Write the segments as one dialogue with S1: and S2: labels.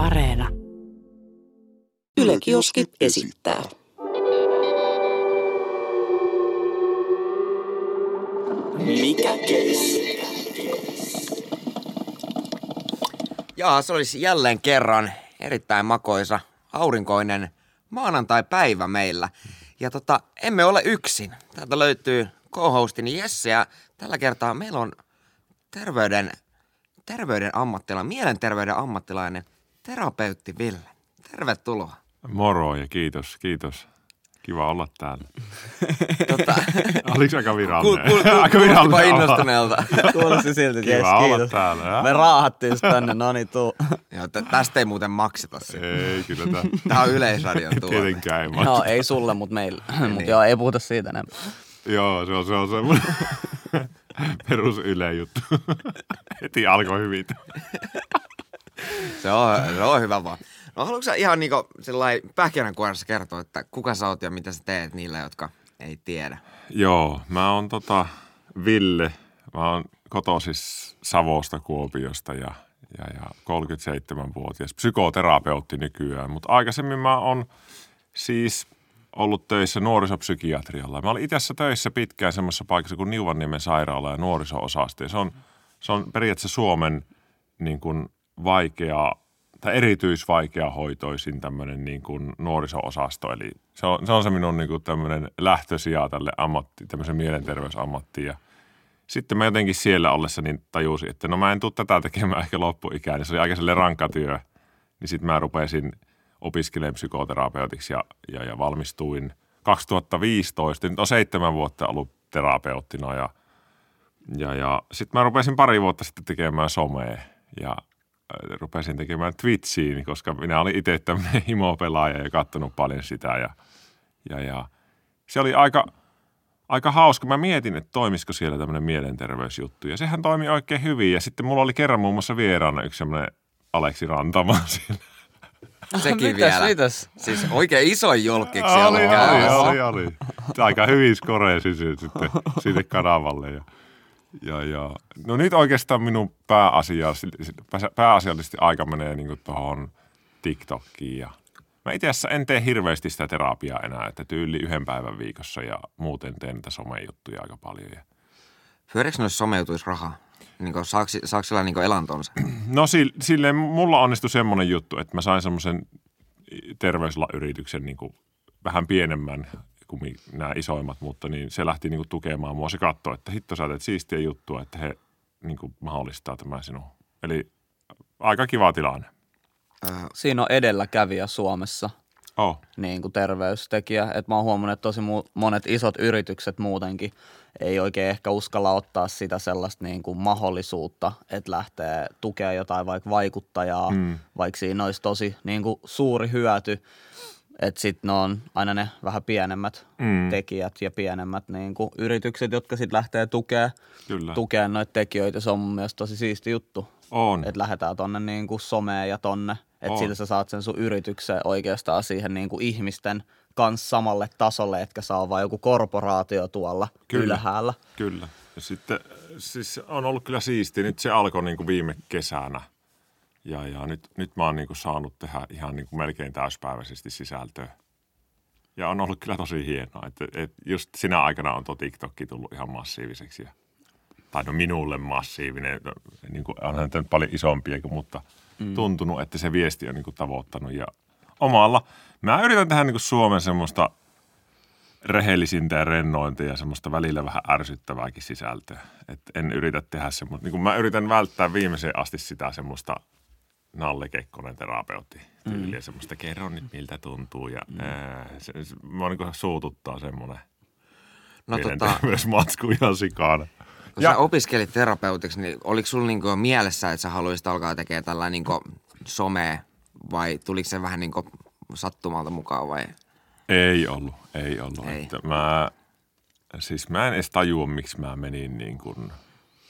S1: Areena.
S2: Yle Kioski esittää.
S3: Mikä keissi?
S4: Jaa, se olisi jälleen kerran erittäin makoisa, aurinkoinen maanantai-päivä meillä. Ja tota, emme ole yksin. Täältä löytyy co-hostini Jesse ja tällä kertaa meillä on terveyden, terveyden ammattilainen, mielenterveyden ammattilainen, terapeutti Ville. Tervetuloa.
S5: Moro ja kiitos, kiitos. Kiva olla täällä.
S4: Tota,
S5: Oliko aika virallinen?
S4: kuul, kuul,
S5: aika olla.
S4: innostuneelta.
S6: Kuulosti jes,
S5: Kiva olla
S6: kiitos.
S5: täällä. ja?
S6: Me raahattiin just tänne, no niin tuu.
S4: Joo, tä- tästä ei muuten makseta sitä.
S5: Ei, kyllä tämä.
S4: Tämä on yleisradion tuote.
S5: Tietenkään ei maksa.
S6: No ei sulle, mutta meille. Mut joo, ei puhuta siitä enemmän.
S5: Joo, se on, se on semmoinen perus yle juttu. Heti alkoi hyvin.
S4: Se on, se on hyvä vaan. No haluatko sä ihan niinku sellainen pähkinänkuoressa kertoa, että kuka sä oot ja mitä sä teet niille, jotka ei tiedä?
S5: Joo, mä oon tota Ville. Mä oon kotoisis Savosta Kuopiosta ja, ja, ja 37-vuotias psykoterapeutti nykyään. Mutta aikaisemmin mä oon siis ollut töissä nuorisopsykiatrialla. Mä olin itse töissä pitkään semmoisessa paikassa kuin Niuvanniemen sairaala ja nuoriso-osasto. Ja se on, se on periaatteessa Suomen niin kuin vaikea tai erityisvaikea hoitoisin tämmöinen niin kuin nuoriso-osasto. Eli se on se, on se minun niin kuin tämmöinen lähtösija tälle ammatti, tämmöisen mielenterveysammattiin. Ja sitten mä jotenkin siellä ollessa niin tajusin, että no mä en tule tätä tekemään ehkä loppuikään. Niin se oli aika sellainen rankka työ. Niin sitten mä rupesin opiskelemaan psykoterapeutiksi ja, ja, ja valmistuin 2015. Nyt on seitsemän vuotta ollut terapeuttina ja, ja, ja sitten mä rupesin pari vuotta sitten tekemään somea ja rupesin tekemään Twitchiin, koska minä olin itse tämmöinen himopelaaja ja katsonut paljon sitä ja, ja, ja se oli aika, aika hauska. Mä mietin, että toimisiko siellä tämmöinen mielenterveysjuttu ja sehän toimi oikein hyvin ja sitten mulla oli kerran muun muassa vieraana yksi semmoinen Aleksi Rantama siellä.
S4: Sekin
S6: mitäs,
S4: vielä.
S6: mitäs?
S4: Siis oikein iso julkiksi
S5: oli, oli, oli, oli. Aika hyvin skoreesi sitten sinne kanavalle. Ja, ja, ja, no nyt oikeastaan minun pääasiallisesti, pääasiallisesti aika menee niin tuohon TikTokiin. Ja mä itse asiassa en tee hirveästi sitä terapiaa enää, että tyyli yhden päivän viikossa ja muuten teen niitä somejuttuja aika paljon. Ja
S4: Pyöriikö noissa someutuisi rahaa? Niin kuin, saako, saako sillä niin elantonsa?
S5: No si- silleen mulla onnistui semmoinen juttu, että mä sain semmoisen terveysyrityksen niin kuin vähän pienemmän kuin nämä isoimmat, mutta niin se lähti niin kuin tukemaan mua. Se katsoi, että hitto sä teet siistiä juttua, että he niin kuin mahdollistaa tämän sinun. Eli aika kiva tilanne.
S6: Siinä on edelläkävijä Suomessa
S5: Oh.
S6: niin kuin terveystekijä. Et mä oon huomannut, että tosi mu- monet isot yritykset muutenkin ei oikein ehkä uskalla ottaa sitä sellaista niin kuin mahdollisuutta, että lähtee tukea jotain vaikka vaikuttajaa, mm. vaikka siinä olisi tosi niin kuin suuri hyöty. Että sitten ne on aina ne vähän pienemmät mm. tekijät ja pienemmät niin kuin yritykset, jotka sitten lähtee tukea,
S5: Kyllä.
S6: tukea noita tekijöitä. Se on mun mielestä tosi siisti juttu.
S5: On.
S6: Että lähdetään tonne niin kuin someen ja tonne. Että sillä sä saat sen sun yrityksen oikeastaan siihen niin kuin ihmisten kanssa samalle tasolle, etkä saa vaan joku korporaatio tuolla
S5: Kyllä.
S6: ylhäällä.
S5: Kyllä. Ja sitten siis on ollut kyllä siistiä. Nyt se alkoi niin kuin viime kesänä. Ja, ja nyt, nyt mä oon niin kuin saanut tehdä ihan niin kuin melkein täyspäiväisesti sisältöä. Ja on ollut kyllä tosi hienoa, että, että just sinä aikana on tuo TikTokki tullut ihan massiiviseksi. Ja, tai no minulle massiivinen, no, niin kuin, onhan tämä paljon isompiakin, mutta mm. tuntunut, että se viesti on niin kuin tavoittanut. Ja omalla, mä yritän tehdä niin kuin Suomen semmoista rehellisintä ja rennointa ja semmoista välillä vähän ärsyttävääkin sisältöä. Et en yritä tehdä semmoista, niin kuin mä yritän välttää viimeiseen asti sitä semmoista Nalle Kekkonen terapeutti tyyliä, mm. semmoista kerro nyt miltä tuntuu ja mm. ää, se, se, mä niin suututtaa semmoinen
S4: No tota,
S5: mielenterveysmatsku ihan sikana.
S4: kun sä opiskelit terapeutiksi, niin oliko sulla niin mielessä, että sä haluaisit alkaa tekemään tällainen niin somea vai tuliko se vähän niin sattumalta mukaan vai?
S5: Ei ollut, ei ollut.
S4: Ei.
S5: Että mä, siis mä en edes tajua, miksi mä menin niin kuin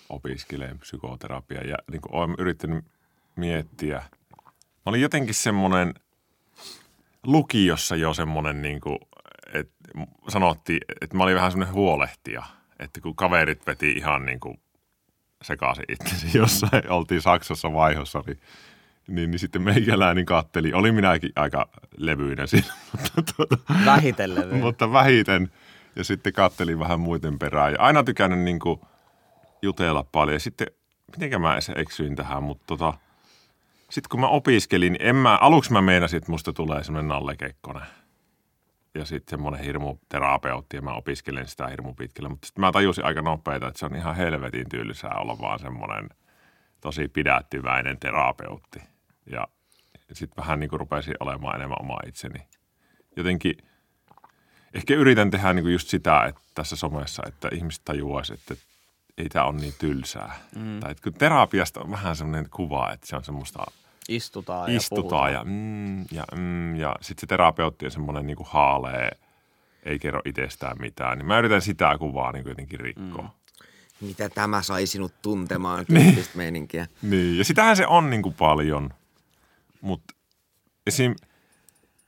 S5: opiskelemaan psykoterapiaa ja niin kuin olen yrittänyt miettiä. Mä olin jotenkin semmoinen lukiossa jo semmoinen, niin kuin, että sanottiin, että mä olin vähän semmoinen huolehtija. Että kun kaverit veti ihan niin kuin sekaisin itsensä jossain, oltiin Saksassa vaihossa, niin niin, niin sitten meikäläinen katteli. Oli minäkin aika levyinen siinä, mutta, tuota,
S6: Vähiten levy.
S5: mutta vähiten. Ja sitten kattelin vähän muiden perään. Ja aina tykännyt niin kuin jutella paljon. Ja sitten, mitenkä mä edes eksyin tähän, mutta tota, sitten kun mä opiskelin, en mä, aluksi mä meinasin, että musta tulee semmoinen Nalle Kekkonen. Ja sitten semmoinen hirmu terapeutti ja mä opiskelen sitä hirmu pitkälle. Mutta sitten mä tajusin aika nopeita, että se on ihan helvetin tylsää olla vaan semmoinen tosi pidättyväinen terapeutti. Ja sitten vähän niin kuin rupesin olemaan enemmän oma itseni. Jotenkin ehkä yritän tehdä niin kuin just sitä että tässä somessa, että ihmiset tajuaisi, että ei tämä ole niin tylsää. Mm. Tai että kun terapiasta on vähän semmoinen kuva, että se on semmoista
S6: Istutaan ja
S5: istutaan
S6: puhutaan.
S5: ja mm, ja, mm, ja sitten se terapeutti on semmoinen niin haalee, ei kerro itsestään mitään. Niin mä yritän sitä kuvaa niin jotenkin rikkoa. Mm.
S4: Mitä tämä sai sinut tuntemaan tyyppistä meininkiä.
S5: Niin, ja sitähän se on niin kuin paljon. Mutta esim.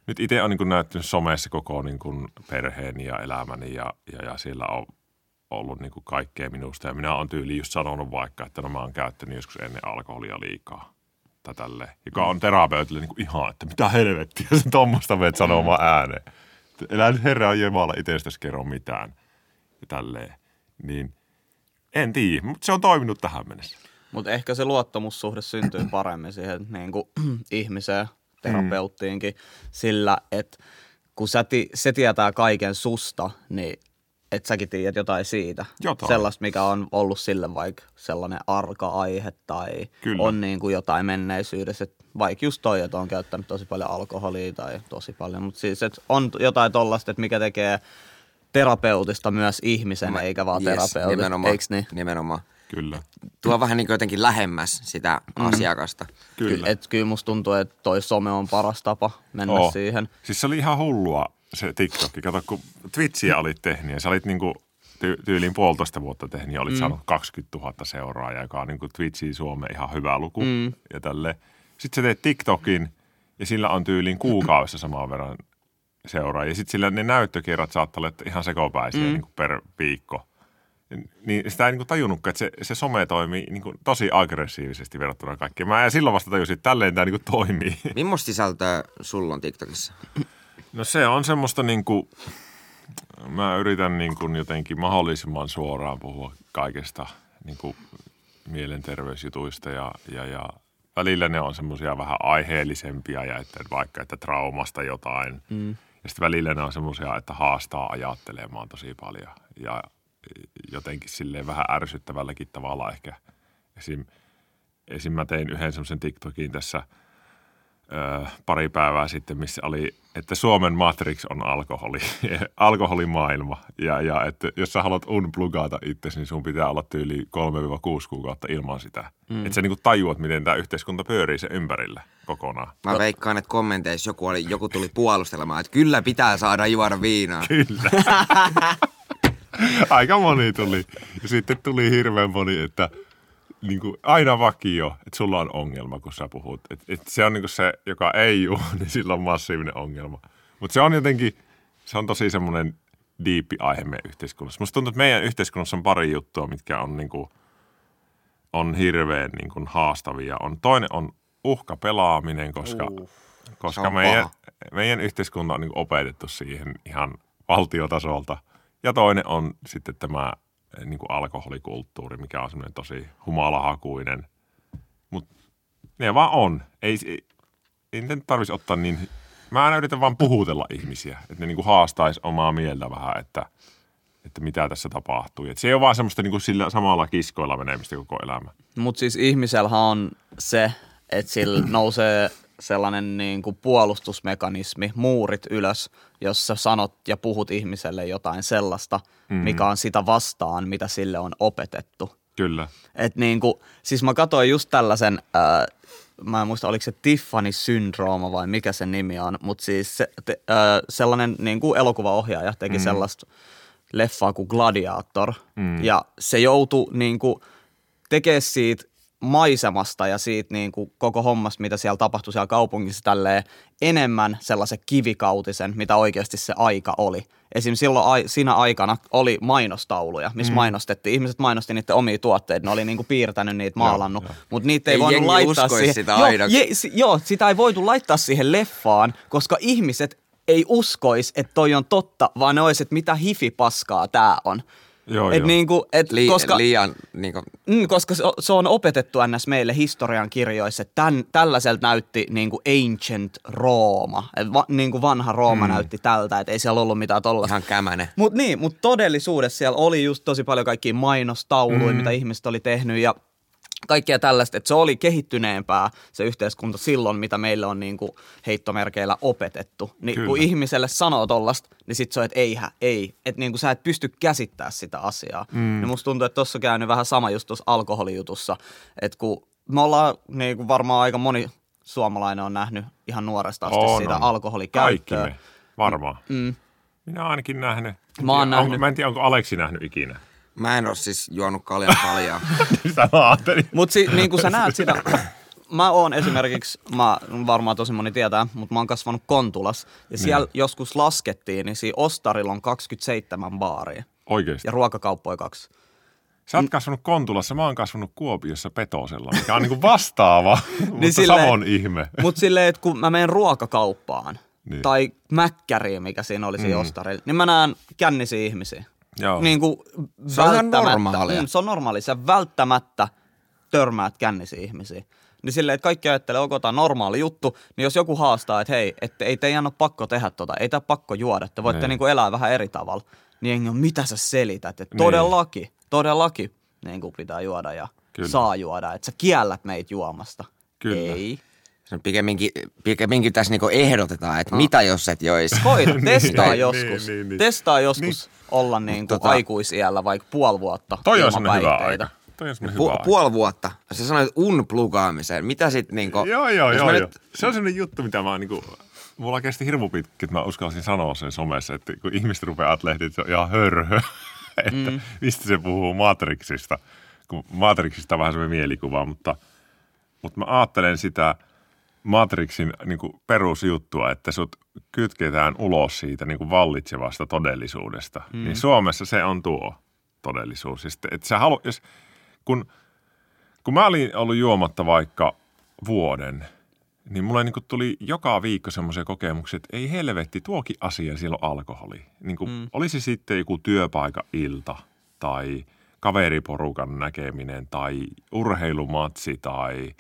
S5: nyt itse on niin kuin näyttänyt somessa koko niin kuin perheeni ja elämäni ja, ja, ja siellä on ollut niin kuin kaikkea minusta. Ja minä olen tyyliin just sanonut vaikka, että no mä oon käyttänyt joskus ennen alkoholia liikaa. Tai tälleen. Joka on terapeutille niin kuin ihan, että mitä helvettiä se tuommoista menet sanomaan ääneen. Että Elä nyt Herran Jumala itsestäsi kerro mitään. Ja tälleen. Niin en tiedä, mutta se on toiminut tähän mennessä.
S6: Mutta ehkä se luottamussuhde syntyy paremmin siihen niin kuin, ihmiseen, terapeuttiinkin, sillä että kun sä ti- se tietää kaiken susta, niin että säkin tiedät jotain siitä.
S5: Jotain.
S6: Sellaista, mikä on ollut sille vaikka sellainen arka aihe tai
S5: Kyllä.
S6: on niin kuin jotain menneisyydessä. Et vaikka just toi, että on käyttänyt tosi paljon alkoholia tai tosi paljon. Mutta siis, että on jotain tollasta, että mikä tekee terapeutista myös ihmisen, eikä vaan
S4: Yes,
S6: terapeutin.
S4: nimenomaan,
S6: Eiks niin?
S4: Nimenomaan.
S5: Kyllä.
S4: Tuo vähän niin kuin jotenkin lähemmäs sitä
S6: Mm.
S4: asiakasta.
S5: Kyllä.
S6: Et kyllä musta tuntuu, että toi some on paras tapa mennä
S5: Oo.
S6: siihen.
S5: Siis se oli ihan hullua se TikTok. Kato, kun Twitchiä olit tehnyt ja sä olit niinku ty- tyyliin puolitoista vuotta tehnyt ja olit mm. saanut 20 000 seuraajaa, joka on niinku Twitchiin Suomeen ihan hyvä luku mm. ja tälle. Sitten sä teet TikTokin ja sillä on tyyliin kuukaudessa saman verran seuraajia. Ja sitten sillä ne näyttökerrat saattaa olla ihan sekopäisiä mm. niinku per viikko. Niin sitä ei niinku tajunnutkaan, että se, se some toimii niinku tosi aggressiivisesti verrattuna kaikkeen. Mä silloin vasta tajusin, että tälleen tämä niinku toimii.
S4: Millaista sisältöä sulla on TikTokissa?
S5: No se on semmoista niinku, mä yritän niinku jotenkin mahdollisimman suoraan puhua kaikesta niinku mielenterveysjutuista ja, ja, ja välillä ne on semmoisia vähän aiheellisempia ja että vaikka että traumasta jotain. Mm. Ja sitten välillä ne on semmoisia, että haastaa ajattelemaan tosi paljon ja jotenkin silleen vähän ärsyttävälläkin tavalla ehkä. Esim, esim mä tein yhden semmoisen TikTokin tässä – ö, pari päivää sitten, missä oli, että Suomen Matrix on alkoholi, alkoholimaailma. Ja, ja että jos sä haluat unplugata itsesi, niin sun pitää olla tyyli 3-6 kuukautta ilman sitä. Mm. Että sä niinku tajuat, miten tämä yhteiskunta pyörii sen ympärillä kokonaan.
S4: Mä veikkaan, että kommenteissa joku, oli, joku tuli puolustelemaan, että kyllä pitää saada juoda viinaa.
S5: Kyllä. Aika moni tuli. Ja sitten tuli hirveän moni, että niin kuin aina vakio, että sulla on ongelma, kun sä puhut. Et, et se on niin kuin se, joka ei juo, niin sillä on massiivinen ongelma. Mutta se on jotenkin, se on tosi semmoinen diippi aihe meidän yhteiskunnassa. Musta tuntuu, että meidän yhteiskunnassa on pari juttua, mitkä on, niin kuin, on hirveän niin kuin haastavia. On, toinen on uhkapelaaminen, koska,
S6: Uh,
S5: koska meidän,
S4: paha.
S5: meidän yhteiskunta on niin opetettu siihen ihan valtiotasolta. Ja toinen on sitten tämä niin kuin alkoholikulttuuri, mikä on semmoinen tosi humalahakuinen. Mutta ne vaan on. Ei, ei, ei tarvitsisi ottaa niin... Mä aina yritän vaan puhutella ihmisiä, että ne niin kuin haastaisi omaa mieltä vähän, että, että mitä tässä tapahtuu. Et se ei ole vaan semmoista niin kuin sillä samalla kiskoilla menemistä koko elämä.
S6: Mutta siis ihmisellähän on se, että sillä nousee sellainen niin kuin puolustusmekanismi, muurit ylös, jos sä sanot ja puhut ihmiselle jotain sellaista, mm. mikä on sitä vastaan, mitä sille on opetettu.
S5: Kyllä.
S6: Et niin kuin, siis mä katsoin just tällaisen, ää, mä en muista oliko se Tiffany-syndrooma vai mikä se nimi on, mutta siis se, te, ää, sellainen niin kuin elokuvaohjaaja teki mm. sellaista leffaa kuin Gladiator. Mm. Ja se joutui niin kuin tekemään siitä maisemasta ja siitä niin kuin koko hommasta, mitä siellä tapahtui siellä kaupungissa tälleen enemmän sellaisen kivikautisen, mitä oikeasti se aika oli. Esim. silloin ai, siinä aikana oli mainostauluja, missä mm. mainostettiin. Ihmiset mainosti niiden omia tuotteita, ne oli niinku piirtänyt niitä, maalannut, mutta niitä ei,
S4: Ei
S6: voinut laittaa siihen.
S4: sitä
S6: joo, je, si, joo, sitä ei voitu laittaa siihen leffaan, koska ihmiset ei uskois, että toi on totta, vaan ne olisi, että mitä hifi-paskaa tää on.
S5: Joo,
S6: et
S5: joo.
S6: niinku, et
S4: Li-
S6: koska,
S4: Liian, niin kuin,
S6: Mm, koska se, se on opetettu ns. meille historian kirjoissa, että tämän, tällaiselta näytti niin kuin ancient Rooma. Et va, niin kuin vanha Rooma mm. näytti tältä, että ei siellä ollut mitään tollasta.
S4: ihan kämänen.
S6: Mutta niin, mut todellisuudessa siellä oli just tosi paljon kaikkia mainostauluja, mm. mitä ihmiset oli tehnyt ja kaikkea tällaista, että se oli kehittyneempää se yhteiskunta silloin, mitä meille on niin kuin heittomerkeillä opetettu. Niin
S5: Kyllä.
S6: kun ihmiselle sanoo tollasta, niin sit se on, että eihän, ei. Että niin kuin sä et pysty käsittää sitä asiaa. Mm. Niin musta tuntuu, että tossa on käynyt vähän sama just tuossa alkoholijutussa, että kun me ollaan niin kuin varmaan aika moni suomalainen on nähnyt ihan nuoresta asti
S5: On,
S6: sitä
S5: on.
S6: alkoholikäyttöä.
S5: Kaikki me, varmaan.
S6: Mm.
S5: Minä oon ainakin nähnyt.
S6: Mä oon nähnyt.
S5: Onko, mä en tiedä, onko Aleksi nähnyt ikinä.
S4: Mä en ole siis juonut kaljan kaljaa.
S5: Sitä mä ajattelin.
S6: Mutta si, niin kuin sä näet sitä, mä oon esimerkiksi, mä varmaan tosi moni tietää, mutta mä oon kasvanut Kontulas. Ja siellä joskus laskettiin, niin siinä Ostarilla on 27 baaria.
S5: Oikeesti.
S6: Ja ruokakauppoja kaksi.
S5: Sä oot kasvanut Kontulassa, mä oon kasvanut Kuopiossa Petosella, mikä on niinku vastaava, mutta
S6: Niin silleen-
S5: Savon ihme.
S6: Mutta silleen, että kun mä menen ruokakauppaan,
S5: Niin.
S6: tai mäkkäriin, mikä siinä oli siinä mm. Ostarilla, niin mä näen kännisiä ihmisiä.
S5: Joo.
S6: Niin kuin
S4: Se on ihan normaalia.
S6: Mm, se on normaali. Sä välttämättä törmäät kännisiä ihmisiä. Niin silleen, että kaikki ajattelee, onko tämä normaali juttu, niin jos joku haastaa, että hei, että ei teidän ole pakko tehdä tota, ei tämä pakko juoda, te voitte
S5: Niin.
S6: niinku elää vähän eri tavalla. Niin jengi on, mitä sä selität, että
S5: Niin.
S6: todellakin, todellakin niin kuin pitää juoda ja
S5: Kyllä.
S6: saa juoda, että sä kiellät meitä juomasta.
S5: Kyllä.
S6: Ei.
S4: Se on pikemminkin, pikemminkin tässä niinku ehdotetaan, että mitä jos et joisi.
S6: Koita, testaa
S5: Niin,
S6: joskus.
S5: niin, niin, niin.
S6: Testaa joskus olla niin kuin
S4: Tota-
S6: aikuisiällä vaikka puoli vuotta
S5: Toi on semmoinen hyvä aika. Toi on semmoinen hyvä
S4: Pu-
S5: aika.
S4: puoli vuotta. Sä sanoit unplugaamiseen. Mitä sit niinku...
S5: Joo, joo, joo, joo.
S4: nyt-
S5: Se on sellainen juttu, mitä mä niinku, mulla kesti hirmu pitkä, että mä uskalsin sanoa sen somessa, että kun ihmiset rupeaa ajattelemaan, että se on ihan hörhö, että mm. mistä se puhuu Matrixista, kun Matrixista on vähän semmoinen mielikuva, mutta, mutta mä ajattelen sitä Matrixin niin kuin perusjuttua, että sut kytketään ulos siitä niin kuin vallitsevasta todellisuudesta. Mm. Niin Suomessa se on tuo todellisuus. Sitten, että sä halu, jos, kun, kun mä olin ollut juomatta vaikka vuoden, niin mulle niin kuin tuli joka viikko semmoisia kokemuksia, että ei helvetti, tuokin asia siellä on alkoholi. Niin kuin, mm. Olisi sitten joku työpaikan ilta tai kaveriporukan näkeminen tai urheilumatsi tai,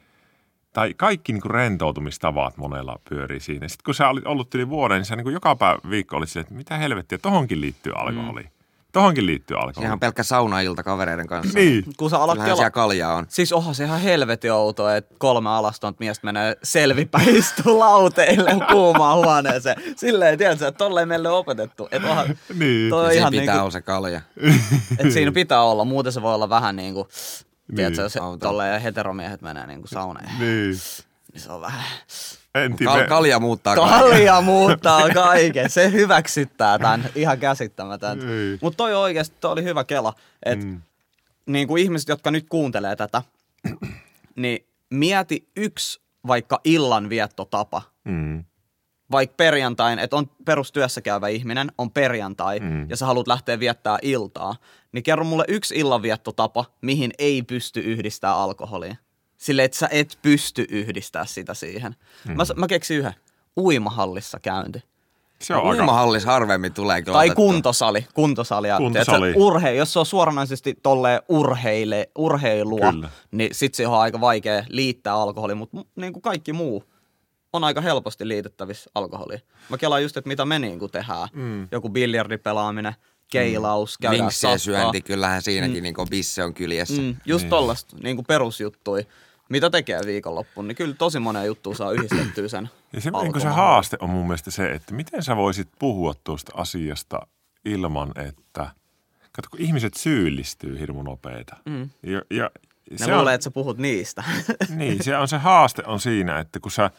S5: tai kaikki niin kuin rentoutumistavat monella pyörii siinä. Sitten kun sä olit ollut yli vuoden, niin sä niin kuin joka päivä viikko olit silleen, että mitä helvettiä, tohonkin liittyy alkoholi. Mm. Tohonkin liittyy alkoholi.
S4: Sehän on pelkkä saunailta kavereiden kanssa.
S5: Niin.
S6: Kun sä alat kela...
S4: kaljaa on.
S6: Siis onhan se ihan helvetin outoa, että kolme alastonta miestä menee selvipäin istuu lauteille kuumaan huoneeseen. Silleen, tiedätkö, että tolleen meille on opetettu. Että onhan,
S5: Niin.
S6: toi on
S4: Siinä
S6: ihan
S4: pitää
S6: niinku,
S4: olla se kalja.
S6: että siinä pitää olla, muuten se voi olla vähän niin kuin, tiedätkö, jos
S4: Auto.
S6: tolleen heteromiehet menee niin kuin sauneen,
S5: Niin.
S6: niin se on vähän...
S5: En tiedä.
S4: Kal- kalja muuttaa kaiken.
S6: Kalja muuttaa kaiken. Se hyväksyttää tämän. Ihan käsittämätön.
S5: Ei.
S6: Mutta toi oikeasti toi oli hyvä kela. Että mm. niin kuin ihmiset, jotka nyt kuuntelee tätä, niin mieti yksi vaikka illanviettotapa.
S5: Mm.
S6: Vaikka perjantain, että on perustyössä käyvä ihminen, on perjantai mm. ja sä haluat lähteä viettää iltaa, niin kerro mulle yksi illanviettotapa, mihin ei pysty yhdistää alkoholia. Sille, että sä et pysty yhdistää sitä siihen. Mm. Mä, mä keksin yhden. Uimahallissa käynti.
S5: Se on aika...
S4: Uimahallis harvemmin tulee kyllä
S6: Tai
S4: otettua.
S6: kuntosali. Kuntosali. ja
S5: Kuntosali.
S6: Urhe, jos se on suoranaisesti tolleen urheile, urheilua,
S5: Kyllä.
S6: niin sit se on aika vaikea liittää alkoholi, mutta niin kuin kaikki muu on aika helposti liitettävissä alkoholiin. Mä kelaan just, että mitä me niin kuin tehdään. Mm. Joku biljardipelaaminen, keilaus, mm. käydään
S4: syönti, kyllähän siinäkin mm. niin bisse on kyljessä.
S6: Mm, just niin. tollasta niin kuin perusjuttui. Mitä tekee viikonloppuun, niin kyllä tosi monen juttu saa yhdistettyä sen
S5: Ja se, niin se haaste on mun mielestä se, että miten sä voisit puhua tuosta asiasta ilman, että... Kato, kun ihmiset syyllistyy hirmu nopeita. Mm. Ja, ja
S6: Ne
S5: se
S6: luulee,
S5: on,
S6: että sä puhut niistä.
S5: niin, se on se haaste on siinä, että kun sä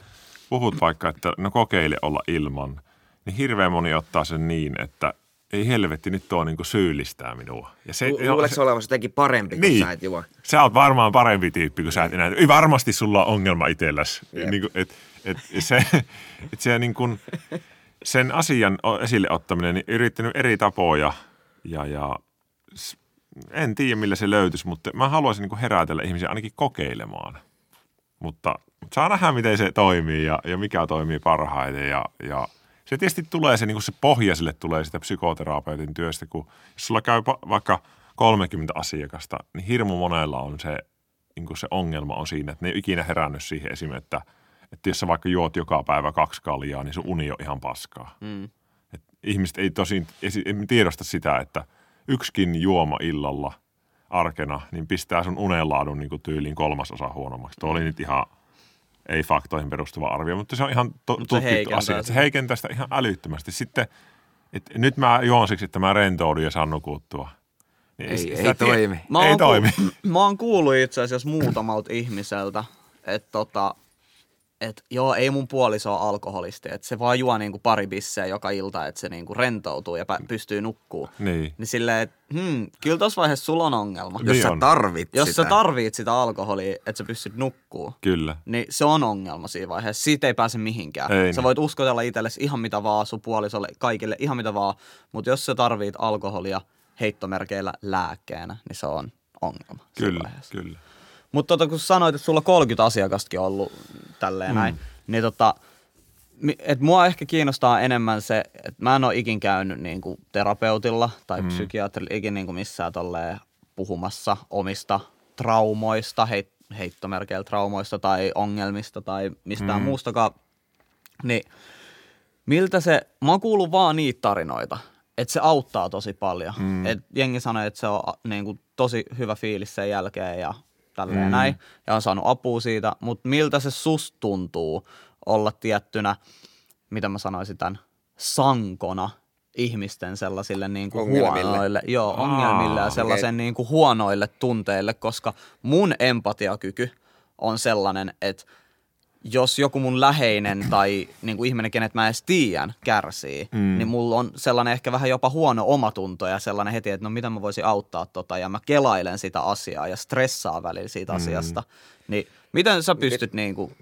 S5: puhut vaikka, että no kokeile olla ilman, niin hirveän moni ottaa sen niin, että ei helvetti nyt tuo niin syyllistää minua. Ja se,
S4: Lu- Luuletko olevasi jotenkin parempi, kun
S5: Niin.
S4: sä et juo?
S5: Sä oot varmaan parempi tyyppi, kun sä et enää. Ei varmasti sulla on ongelma itselläsi.
S4: Jep.
S5: Niin kuin, et, et, se, et se niin kuin, sen asian esille ottaminen, niin yrittänyt eri tapoja ja, ja en tiedä millä se löytyisi, mutta mä haluaisin niin kuin herätellä ihmisiä ainakin kokeilemaan. Mutta, mutta saa nähdä, miten se toimii ja, ja mikä toimii parhaiten. Ja, ja se tietysti tulee, se, niin se pohja sille tulee sitä psykoterapeutin työstä, kun jos sulla käy vaikka 30 asiakasta, niin hirmu monella on se, niin se ongelma on siinä, että ne ei ole ikinä herännyt siihen esim. Että, että jos sä vaikka juot joka päivä kaksi kaljaa, niin sun uni on ihan paskaa.
S6: Mm.
S5: Et ihmiset ei tosin ei tiedosta sitä, että yksikin juoma illalla arkena, niin pistää sun unenlaadun niin tyyliin kolmasosa huonommaksi. Tuo oli nyt ihan ei faktoihin perustuva arvio, mutta se on ihan to-
S6: se
S5: tutkittu asia. että Se heikentää sitä ihan älyttömästi. Sitten, et nyt mä juon siksi, että mä rentoudun ja saan nukuttua. Niin
S4: Ei- ei
S5: tie-
S4: toimi.
S6: Mä
S5: Ei
S6: oon
S5: toimi.
S6: Ku, mä oon kuullut itse asiassa muutamalta ihmiseltä, että tota, et joo, ei mun puoliso ole alkoholisti, että se vaan juo niinku pari bisseä joka ilta, että se niinku rentoutuu ja pä- pystyy nukkuu.
S5: Niin.
S6: Niin silleen, että hmm, kyllä tossa vaiheessa sulla on ongelma.
S4: Jos
S5: Niin
S4: sä
S5: on.
S4: tarvit
S6: Jos
S4: sitä.
S6: sä tarvit sitä alkoholia, että sä pystyt nukkuu,
S5: Kyllä.
S6: niin se on ongelma siinä vaiheessa. Siitä ei pääse mihinkään.
S5: Ei
S6: sä
S5: niin.
S6: voit uskotella itsellesi ihan mitä vaan, sun puolisolle, kaikille ihan mitä vaan, mutta jos sä tarvit alkoholia heittomerkeillä lääkkeenä, niin se on ongelma.
S5: Kyllä,
S6: vaiheessa.
S5: kyllä.
S6: Mutta tota, kun sanoit, että sulla 30 asiakastakin on ollut tälleen mm. näin, niin tota, et mua ehkä kiinnostaa enemmän se, että mä en ole ikin käynyt niin kuin terapeutilla tai mm. psykiatrilla ikin niin kuin missään tolleen puhumassa omista traumoista, heit, heittomerkeillä traumoista tai ongelmista tai mistään mm. muustakaan. Niin miltä se, mä oon kuullut vaan niitä tarinoita, että se auttaa tosi paljon. Mm. Et jengi sanoo, että se on a, niin kuin, tosi hyvä fiilis sen jälkeen ja tälleen mm. näin. Ja on saanut apua siitä, mutta miltä se susta tuntuu olla tiettynä, mitä mä sanoisin tämän, sankona ihmisten sellaisille niin kuin
S4: Ongelmille.
S6: huonoille, joo, ongelmille ja sellaisen
S4: okei.
S6: niin kuin huonoille tunteille, koska mun empatiakyky on sellainen, että jos joku mun läheinen tai niin kuin ihminen, kenet mä edes tiedän, kärsii, mm. niin mulla on sellainen ehkä vähän jopa huono omatunto ja sellainen heti, että no miten mä voisin auttaa tota ja mä kelailen sitä asiaa ja stressaa välillä siitä asiasta. Niin miten sä pystyt niin kuin,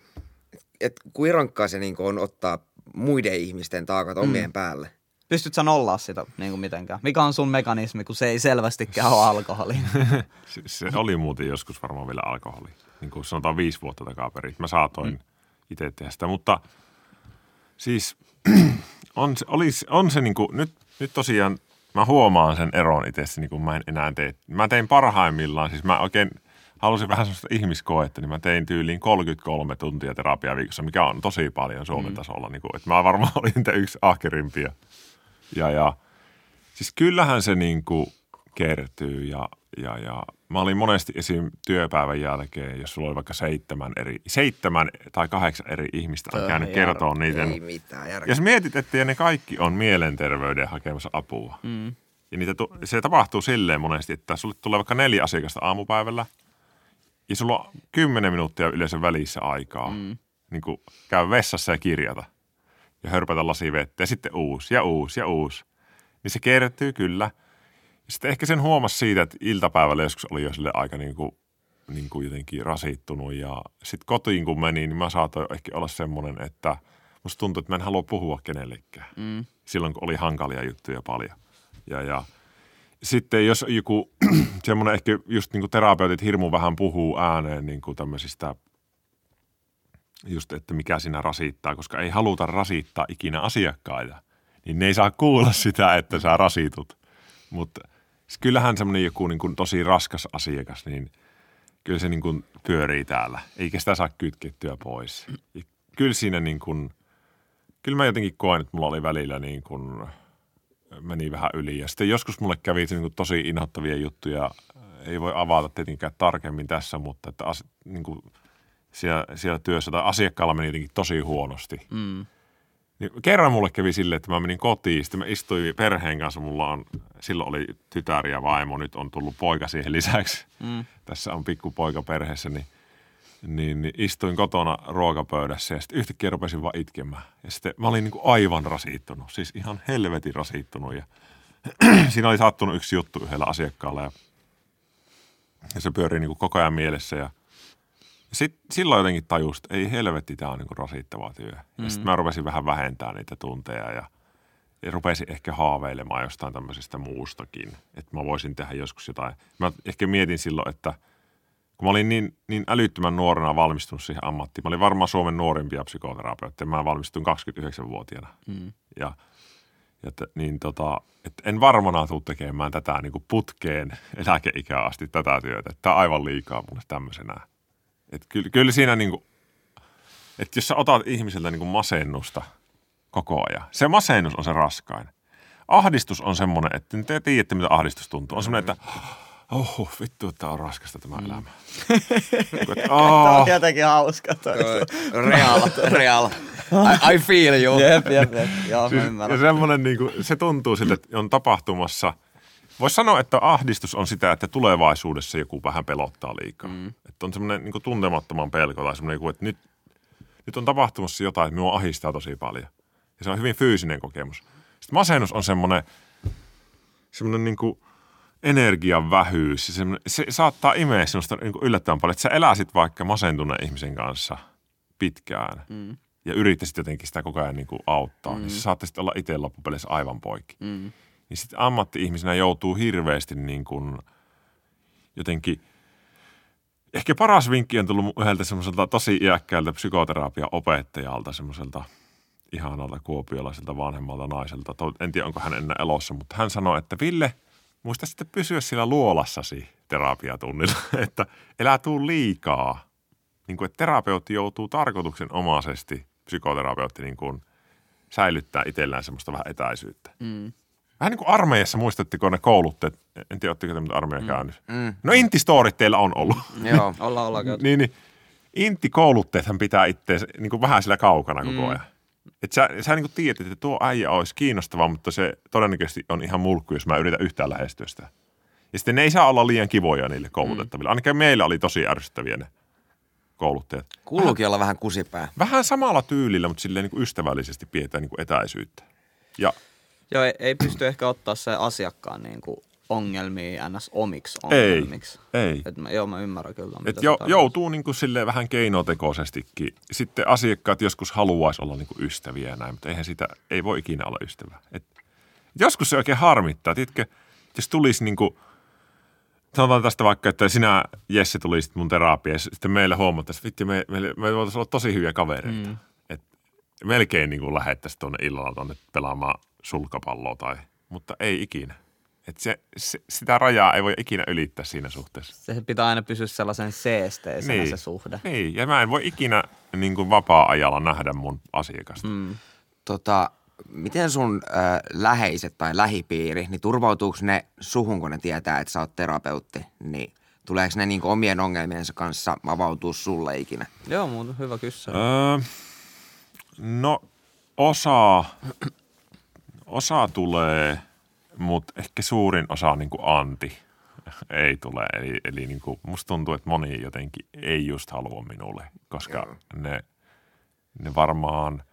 S4: Et kuin rankkaa se niin on ottaa muiden ihmisten taakat omien
S6: Mm.
S4: päälle.
S6: pystyt sä nollaa sitä niin kuin mitenkään? Mikä on sun mekanismi, kun se ei selvästikään ole alkoholi?
S5: Se, se oli muuten joskus varmaan vielä alkoholi. Niin kuin sanotaan viisi vuotta takaperin. Mä saatoin mm. Itse tehdä sitä. Mutta siis on se, olisi, on se niin kuin, nyt, nyt tosiaan mä huomaan sen eron itse, niin kuin mä en enää tee. Mä tein parhaimmillaan, siis mä oikein halusin vähän sellaista ihmiskoetta, niin mä tein tyyliin 33 tuntia terapiaa viikossa, mikä on tosi paljon Suomen mm. tasolla. Niin kuin, että mä varmaan olin niitä yksi ahkerimpia. Ja, ja siis kyllähän se niin kuin kertyy ja, ja, ja mä olin monesti esim. työpäivän jälkeen, jos sulla oli vaikka seitsemän, eri, seitsemän tai kahdeksan eri ihmistä on käynyt
S6: ihan
S5: kertoa niiden.
S4: Ei mitään järkeä.
S5: Jos mietit, että ne kaikki on mielenterveyden hakemassa apua. Mm. Ja niitä tu- se tapahtuu silleen monesti, että sulle tulee vaikka neljä asiakasta aamupäivällä ja sulla on kymmenen minuuttia yleensä välissä aikaa. Mm. Niin kuin käy vessassa ja kirjata ja hörpätä lasi vettä ja sitten uusi ja uusi ja uusi. Niin se kertyy kyllä. Sitten ehkä sen huomasi siitä, että iltapäivällä joskus oli jo sille aika niin kuin, niin kuin jotenkin rasittunut. Ja sitten kotiin kun menin, niin mä saatoin ehkä olla semmoinen, että musta tuntui, että mä en halua puhua kenellekään. Mm. Silloin kun oli hankalia juttuja paljon. Ja, ja sitten jos joku semmoinen ehkä just niin kuin terapeutit hirmu vähän puhuu ääneen niin kuin tämmöisistä just, että mikä siinä rasittaa, koska ei haluta rasittaa ikinä asiakkaita. Niin ne ei saa kuulla sitä, että sä rasitut. Mutta kyllähän semmoinen joku niin kuin tosi raskas asiakas, niin kyllä se niin kuin pyörii täällä. Eikä sitä saa kytkettyä pois. Ja kyllä siinä niin kuin, kyllä mä jotenkin koen, että mulla oli välillä niin kuin, meni vähän yli. Ja sitten joskus mulle kävi niin kuin tosi inhottavia juttuja. Ei voi avata tietenkään tarkemmin tässä, mutta että as, niin kuin siellä, siellä työssä tai asiakkaalla meni jotenkin tosi huonosti.
S6: Mm.
S5: Niin kerran mulle kävi silleen, että mä menin kotiin, sitten mä istuin perheen kanssa, mulla on, silloin oli tytär ja vaimo, nyt on tullut poika siihen lisäksi. Mm. Tässä on pikkupoika perheessä, niin, niin, niin istuin kotona ruokapöydässä ja sitten yhtäkkiä rupesin vaan itkemään. Ja sitten mä olin niin kuin aivan rasittunut, siis ihan helvetin rasittunut ja siinä oli sattunut yksi juttu yhdellä asiakkaalla ja, ja se pyörii niin kuin koko ajan mielessä ja sit, silloin jotenkin tajus, että ei helvetti, tämä on niin rasittava työ. Mm. Ja sitten mä rupesin vähän vähentämään niitä tunteja ja, ja rupesin ehkä haaveilemaan jostain tämmöisestä muustakin, että mä voisin tehdä joskus jotain. Mä ehkä mietin silloin, että kun mä olin niin, niin älyttömän nuorena valmistunut siihen ammattiin, mä olin varmaan Suomen nuorimpia psykoterapeutteja, mä valmistuin 29-vuotiaana. Mm. Ja, ja t- niin tota, että en varmana tule tekemään tätä niin kuin putkeen eläkeikään asti tätä työtä. Tämä on aivan liikaa mulle tämmöisenä. Että kyllä, kyllä siinä niin kuin, että jos sä otat ihmiseltä niin kuin masennusta koko ajan, se masennus on se raskain. Ahdistus on semmoinen, että te tiedätte, mitä ahdistus tuntuu. On semmoinen, että oh, vittu, että on raskasta tämä mm. elämä. Että,
S6: Tämä
S5: oh,
S6: on jotenkin hauska. toi.
S4: Real, real. I, I feel you.
S6: Jep, jep, jep. Joo,
S5: siis, ja semmoinen, niin kuin, se tuntuu siltä, että on tapahtumassa. Voisi sanoa, että ahdistus on sitä, että tulevaisuudessa joku vähän pelottaa liikaa. Mm. Että on semmoinen niin tuntemattoman pelko tai semmoinen, että nyt, nyt on tapahtumassa jotain, että minua ahistaa tosi paljon. Ja se on hyvin fyysinen kokemus. Sitten masennus on semmoinen, semmoinen niin kuin energian vähyys. semmoinen- Se saattaa imeä semmoista niin yllättävän paljon, että sä eläisit vaikka masentuneen ihmisen kanssa pitkään mm. ja yrittäisit jotenkin sitä koko ajan niin kuin auttaa, mm. niin sä saattaisit olla itse loppupeleissä aivan poikki. Mm. Niin sitten ammatti-ihmisenä joutuu hirveästi niin kuin jotenkin Ehkä paras vinkki on tullut yhdeltä semmoiselta tosi iäkkäältä psykoterapiaopettajalta, semmoiselta ihanalta kuopiolaiselta vanhemmalta naiselta. En tiedä, onko hän enää elossa, mutta hän sanoi, että Ville, muista sitten pysyä sillä luolassasi terapiatunnilla, että elää tuu liikaa. Niin kuin, että terapeutti joutuu tarkoituksenomaisesti, psykoterapeutti niin kuin, säilyttää itsellään semmoista vähän etäisyyttä.
S6: Mm.
S5: Vähän niin kuin armeijassa, muistatteko ne koulutteet? En tiedä, ottiko te mitä armeija käynyt. Mm. No intistorit teillä on ollut.
S4: Joo.
S6: Ollaan, ollaan käyty.
S5: niin, niin inti-koulutteethan pitää itseensä niin kuin vähän sillä kaukana koko ajan. Et sä, sä niin kuin tiedät, että tuo äijä olisi kiinnostava, mutta se todennäköisesti on ihan mulkku, jos mä yritän yhtään lähestyä sitä. Ja sitten ne ei saa olla liian kivoja niille koulutettaville. Ainakin meillä oli tosi ärsyttäviä ne kouluttajat.
S4: Kuuluukin olla vähän kusipää.
S5: Vähän samalla tyylillä, mutta silleen niin kuin ystävällisesti pidetään niin kuin etäisyyttä. Ja
S6: Joo, ei, ei pysty ehkä ottaa se asiakkaan niin kuin ongelmia ns. omiksi
S5: ei,
S6: ongelmiksi.
S5: ei.
S6: Et mä, joo, mä ymmärrän kyllä. mitä
S5: Et jo, joutuu niin kuin silleen vähän keinotekoisestikin. Sitten asiakkaat joskus haluaisi olla niin kuin ystäviä ja näin, mutta eihän sitä, ei voi ikinä olla ystävä. Et joskus se oikein harmittaa. Tiedätkö, jos tulisi niin kuin, sanotaan tästä vaikka, että sinä Jesse tulisit mun terapiaan ja sitten meille huomattaisiin, että vittu, me, me, me voitaisiin olla tosi hyviä kavereita. Mm. Et melkein niin kuin lähettäisiin tuonne illalla tuonne pelaamaan sulkapalloa tai, mutta ei ikinä. Et se, se, sitä rajaa ei voi ikinä ylittää siinä suhteessa.
S6: Se pitää aina pysyä sellaisen seesteisenä
S5: Niin.
S6: se suhde.
S5: Niin, ja mä en voi ikinä niin kuin vapaa-ajalla nähdä mun asiakasta. Mm.
S4: Tota, miten sun äh, läheiset tai lähipiiri, niin turvautuuko ne suhun, kun ne tietää, että sä oot terapeutti? Niin tuleeko ne niinku omien ongelmiensa kanssa avautua sulle ikinä?
S6: Joo, mutta hyvä kysymys.
S5: Öö, no, osa, osa tulee, mutta ehkä suurin osa on niin kuin anti ei tule. Eli, eli niin kuin, musta tuntuu, että moni jotenkin ei just halua minulle, koska ne, ne varmaan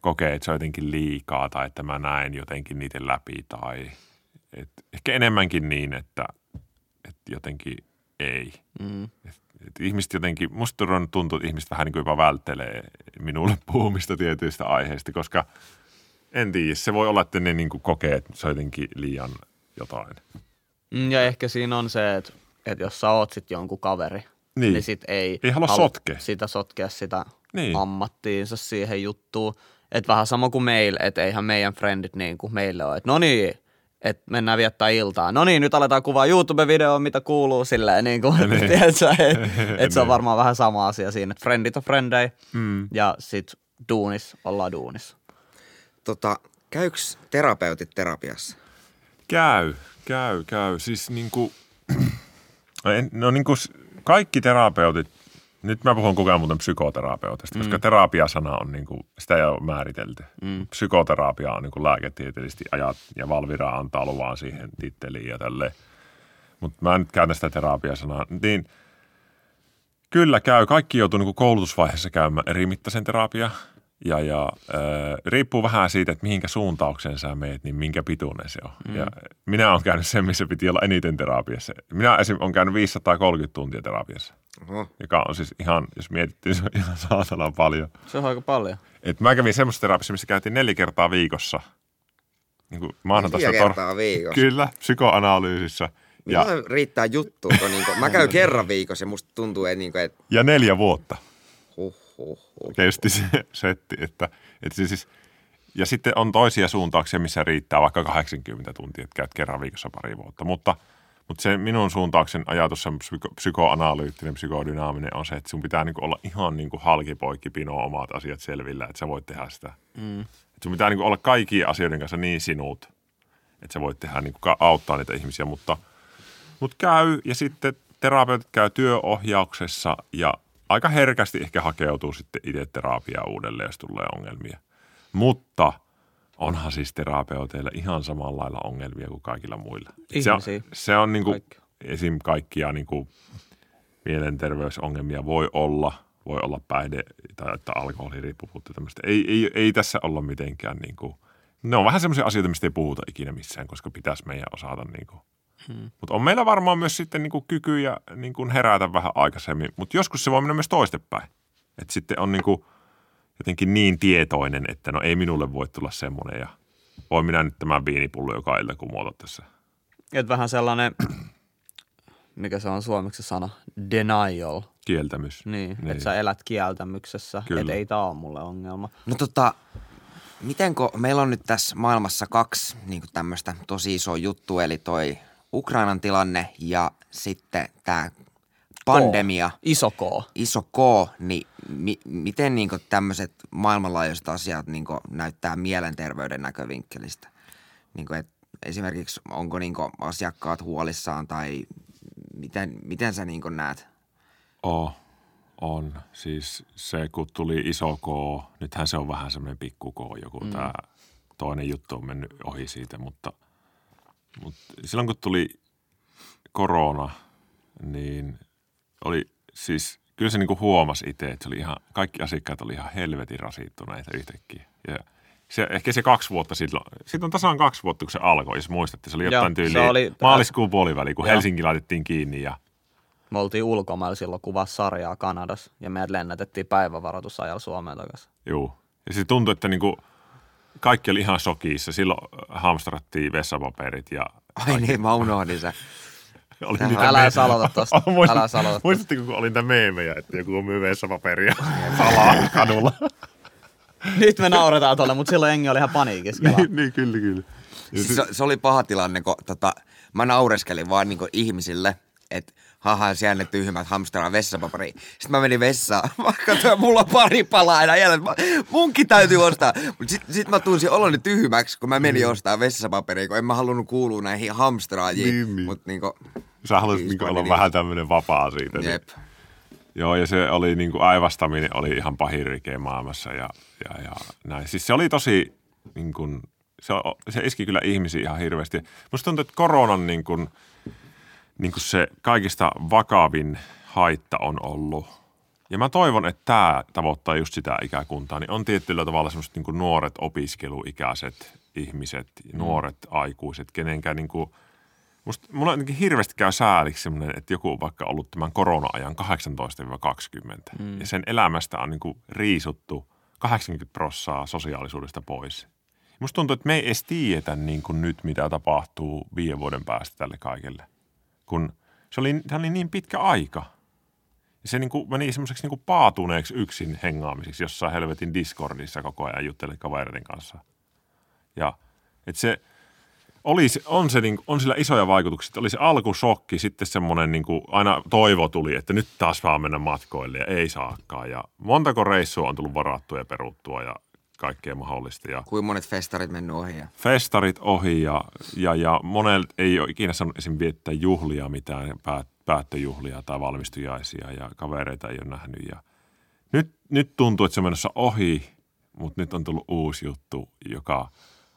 S5: kokee, että se on jotenkin liikaa tai että mä näen jotenkin niiden läpi tai et, ehkä enemmänkin niin, että, että jotenkin ei.
S6: Mm.
S5: Et, et ihmiset jotenkin, musta tuntuu, että ihmiset vähän niin kuin jopa välttelee minulle puhumista tietyistä aiheista, koska en tiedä, se voi olla, että ne niin kokee, että se on jotenkin liian jotain.
S6: Mm, Ja ehkä siinä on se, että, että jos sä oot sit jonkun kaveri,
S5: Niin.
S6: niin, sit ei,
S5: Ei halua sotkea.
S6: sitä sotkea sitä
S5: Niin.
S6: ammattiinsa siihen juttuun. Että vähän sama kuin meillä, että eihän meidän frendit niin kuin meille ole, että no niin, että mennään viettää iltaa. No niin, nyt aletaan kuvaa YouTube-videoa, mitä kuuluu silleen, niin kuin,
S5: Niin.
S6: tiedätkö, että et se on
S5: Niin.
S6: varmaan vähän sama asia siinä, että frendit on frendei
S5: Mm.
S6: ja sit duunis ollaan duunis.
S4: Tota, käyks terapeutit terapiassa?
S5: Käy, käy, käy. Siis niin kuin, en, no niin kuin s- kaikki terapeutit, nyt mä puhun koko ajan muuten psykoterapeutista, koska terapia-sana on niin kuin, sitä ei ole määritelty. Mm. Psykoterapia on niin kuin lääketieteellisesti ajat ja Valvira antaa luvan siihen titteliin ja tälleen. Mutta mä nyt käytän sitä terapia-sanaa. Niin kyllä käy. Kaikki joutuu niin kuin koulutusvaiheessa käymään eri mittaisen terapia. Ja, ja äh, riippuu vähän siitä, että mihinkä suuntaukseen sä meet, niin minkä pituinen se on. Mm. Ja minä olen käynyt sen, missä piti olla eniten terapiassa. Minä esim. olen käynyt 530 tuntia terapiassa,
S4: Oho.
S5: joka on siis ihan, jos mietittiin, se on ihan saatana paljon.
S6: Se on aika paljon.
S5: Et mä kävin semmoisessa terapiassa, missä käytiin neljä kertaa viikossa. Niin kuin maanantaista
S4: Neljä kertaa viikossa.
S5: Kyllä, psykoanalyysissä. Ja,
S4: Ja. riittää juttu, kun niinku, mä käyn kerran viikossa ja musta tuntuu, että, niinku,
S5: ja neljä vuotta. Kesti se setti. Että, että se siis, ja sitten on toisia suuntauksia, missä riittää vaikka 80 tuntia, että käyt kerran viikossa pari vuotta. Mutta, mutta se minun suuntauksen ajatus, se psyko, psykoanalyyttinen, psykodynaaminen on se, että sun pitää niin olla ihan niin halkipoikki pinoa omat asiat selvillä, että sä voit tehdä sitä. Mm. Että sun pitää niin olla kaikkien asioiden kanssa niin sinut, että sä voit tehdä niin auttaa niitä ihmisiä, mutta, mutta käy ja sitten terapeutit käy työohjauksessa ja aika herkästi ehkä hakeutuu sitten itse terapiaa uudelleen, jos tulee ongelmia. Mutta onhan siis terapeuteilla ihan samalla lailla ongelmia kuin kaikilla muilla. Se on, se on niin kuin,
S6: Kaikki.
S5: esim. kaikkia niin kuin mielenterveysongelmia voi olla, voi olla päihde tai että alkoholiriippuvuutta tämmöistä. Ei, ei, ei tässä olla mitenkään niin kuin, ne on vähän semmoisia asioita, mistä ei puhuta ikinä missään, koska pitäisi meidän osata niin kuin. Hmm. Mutta on meillä varmaan myös sitten niin kuin kykyjä niin kuin herätä vähän aikaisemmin, mutta joskus se voi mennä myös toistepäin. Että sitten on niin kuin jotenkin niin tietoinen, että no ei minulle voi tulla semmoinen ja voi minä nyt tämän viinipullo joka ilta kumota tässä.
S6: Et vähän sellainen, mikä se on suomeksi sana, denial.
S5: Kieltämys.
S6: Niin, niin. että sä elät kieltämyksessä, että ei tää ole mulle ongelma.
S4: No tota, mitenko, meillä on nyt tässä maailmassa kaksi niin tämmöistä tosi isoa juttua, eli toi Ukrainan tilanne ja sitten tämä pandemia,
S6: K. Iso K.
S4: iso K, niin mi, miten niin tämmöiset maailmanlaajuiset asiat niin näyttää mielenterveyden näkövinkkelistä? Niin et esimerkiksi onko niin asiakkaat huolissaan tai miten, miten sä niin näet?
S5: Oh, on. Siis se, kun tuli iso K, nythän se on vähän semmoinen pikku K, joku mm. tämä toinen juttu on mennyt ohi siitä, mutta, mutta silloin kun tuli korona, niin oli siis, kyllä se niinku huomasi itse, että se oli ihan, kaikki asiakkaat oli ihan helvetin rasittuneita yhtäkkiä. Ja se, ehkä se kaksi vuotta silloin, siitä on tasan kaksi vuotta, kun se alkoi, jos muistatte. Se oli
S6: Joo,
S5: jotain
S6: se
S5: tyyliä
S6: oli-
S5: maaliskuun puoliväli, kun
S6: Joo.
S5: Helsinki laitettiin kiinni ja
S6: Me oltiin ulkomailla silloin kuvaa sarjaa Kanadassa ja meidät lennätettiin päivävaroitusajalla Suomeen takaisin.
S5: Juu. Ja se tuntui, että niinku kaikki oli ihan shokissa. Silloin hamstrattiin vessapaperit ja
S4: Ai niin, mä unohdin sen.
S5: oli niitä
S6: Älä
S5: me-
S6: edes aloita tosta.
S5: Muistat-
S6: Älä tosta.
S5: Muistatteko, kun oli niitä meemejä, että joku myy vessapaperia salaa kadulla?
S6: Nyt me nauretaan tuolle, mutta silloin Engi oli ihan paniikissa.
S5: Niin, niin, kyllä, kyllä.
S4: Siis
S5: se-
S4: se, se oli paha tilanne, kun tota, mä naureskelin vaan niin ihmisille, että haha, siellä ne tyhmät hamsteraa vessapaperia. Sitten mä menin vessaan, vaikka katsoin, mulla on pari palaa enää jäljellä. Munkin täytyy ostaa. Mutta sitten sit mä tunsin oloni tyhmäksi, kun mä menin ostaa vessapaperia, kun en mä halunnut kuulua näihin hamsteraajiin.
S5: Niin, niin.
S4: Mutta niinku,
S5: Sä haluaisit
S4: Siis
S5: niinku
S4: mä
S5: olla
S4: menin-
S5: vähän tämmöinen vapaa siitä. niin-
S4: jep.
S5: Joo, ja se oli niin kuin aivastaminen oli ihan pahin rike maailmassa ja, ja, ja näin. Siis se oli tosi, niin se, se iski kyllä ihmisiä ihan hirveästi. Musta tuntuu, että koronan niin niin kuin se kaikista vakavin haitta on ollut. Ja mä toivon, että tämä tavoittaa just sitä ikäkuntaa, niin on tietyllä tavalla semmoiset niin nuoret opiskeluikäiset ihmiset, nuoret aikuiset, kenenkään niin kuin, Musta, mulla jotenkin hirveästi käy sääliksi semmoinen, että joku on vaikka ollut tämän korona-ajan 18-20 mm. ja sen elämästä on niin kuin riisuttu 80 prossaa sosiaalisuudesta pois. Musta tuntuu, että me ei edes tiedetä niin kuin nyt, mitä tapahtuu viiden vuoden päästä tälle kaikelle. Kun se oli, se oli niin pitkä aika. Se niin kuin meni semmoiseksi niin paatuneeksi yksin hengaamiseksi jossain helvetin Discordissa koko ajan jutteli kavereiden kanssa. Ja että se oli, on, se, niin, on sillä isoja vaikutuksia. Oli se alkusokki, sitten semmoinen niin kuin aina toivo tuli, että nyt taas vaan mennä matkoille ja ei saakaan. Ja montako reissua on tullut varattua ja peruttua ja kaikkea mahdollista. Ja
S4: Kuinka monet festarit mennyt ohi. Ja...
S5: festarit ohi ja, ja, ja monella ei ole ikinä saanut esim. viettää juhlia mitään, päät, päättöjuhlia tai valmistujaisia ja kavereita ei ole nähnyt. Ja nyt, nyt tuntuu, että se on menossa ohi, mutta nyt on tullut uusi juttu, joka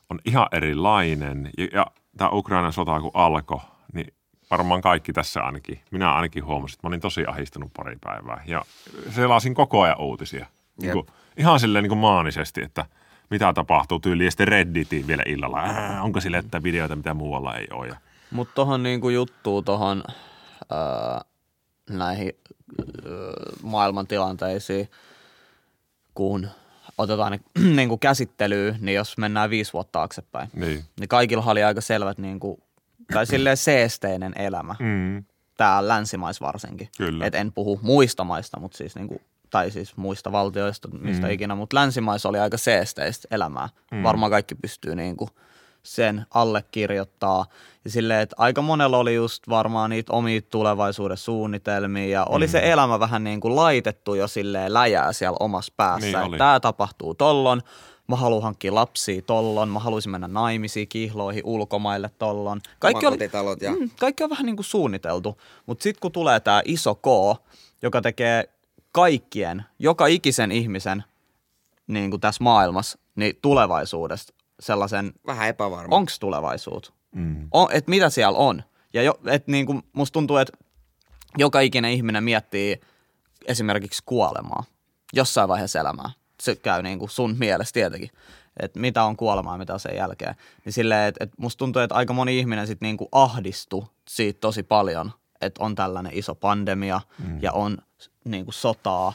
S5: on ihan erilainen. Ja, ja tämä Ukrainan sota kun alkoi, niin varmaan kaikki tässä ainakin, minä ainakin huomasin, että mä olin tosi ahistunut pari päivää. Ja selasin koko ajan uutisia. Niin kuin, ihan silleen niin kuin maanisesti, että mitä tapahtuu tyyliin. Ja sitten Redditiin vielä illalla. Ää, onko sille, että videoita, mitä muualla ei ole. Ja
S6: Mutta tuohon juttuun tuohon öö, näihin öö, maailmantilanteisiin, kun otetaan ne niinku käsittelyyn, niin jos mennään viisi vuotta taaksepäin,
S5: Niin.
S6: niin kaikilla oli aika selvät, niinku, tai silleen seesteinen elämä.
S5: Mm.
S6: Täällä länsimais varsinkin.
S5: Kyllä.
S6: Et en puhu muista maista, mutta siis niinku, tai siis muista valtioista, mistä mm. ikinä, mutta länsimaissa oli aika seesteistä elämää. Mm. Varmaan kaikki pystyy niinku sen allekirjoittaa. Ja silleen, että aika monella oli just varmaan niitä omia tulevaisuuden suunnitelmia ja oli mm. se elämä vähän niin kuin laitettu jo silleen läjää siellä omassa päässä.
S5: Niin
S6: tämä tapahtuu tollon, mä haluan hankkia lapsia tollon, mä haluaisin mennä naimisiin, kihloihin, ulkomaille tollon. Kaikki, oli,
S4: ja-
S6: mm, kaikki on vähän niin kuin suunniteltu, mutta sitten kun tulee tämä iso K, joka tekee kaikkien, joka ikisen ihmisen niin kuin tässä maailmassa, niin tulevaisuudesta sellaisen,
S4: Vähän epävarma.
S6: onko tulevaisuutta?
S5: Mm.
S6: On, että mitä siellä on? Ja jo, et niin kuin musta tuntuu, että joka ikinen ihminen miettii esimerkiksi kuolemaa jossain vaiheessa elämää. Se käy niin kuin sun mielestä tietenkin, että mitä on kuolemaa ja mitä on sen jälkeen. Niin silleen, että, että musta tuntuu, että aika moni ihminen sitten niin kuin ahdistui siitä tosi paljon, että on tällainen iso pandemia mm. ja on niin kuin sotaa.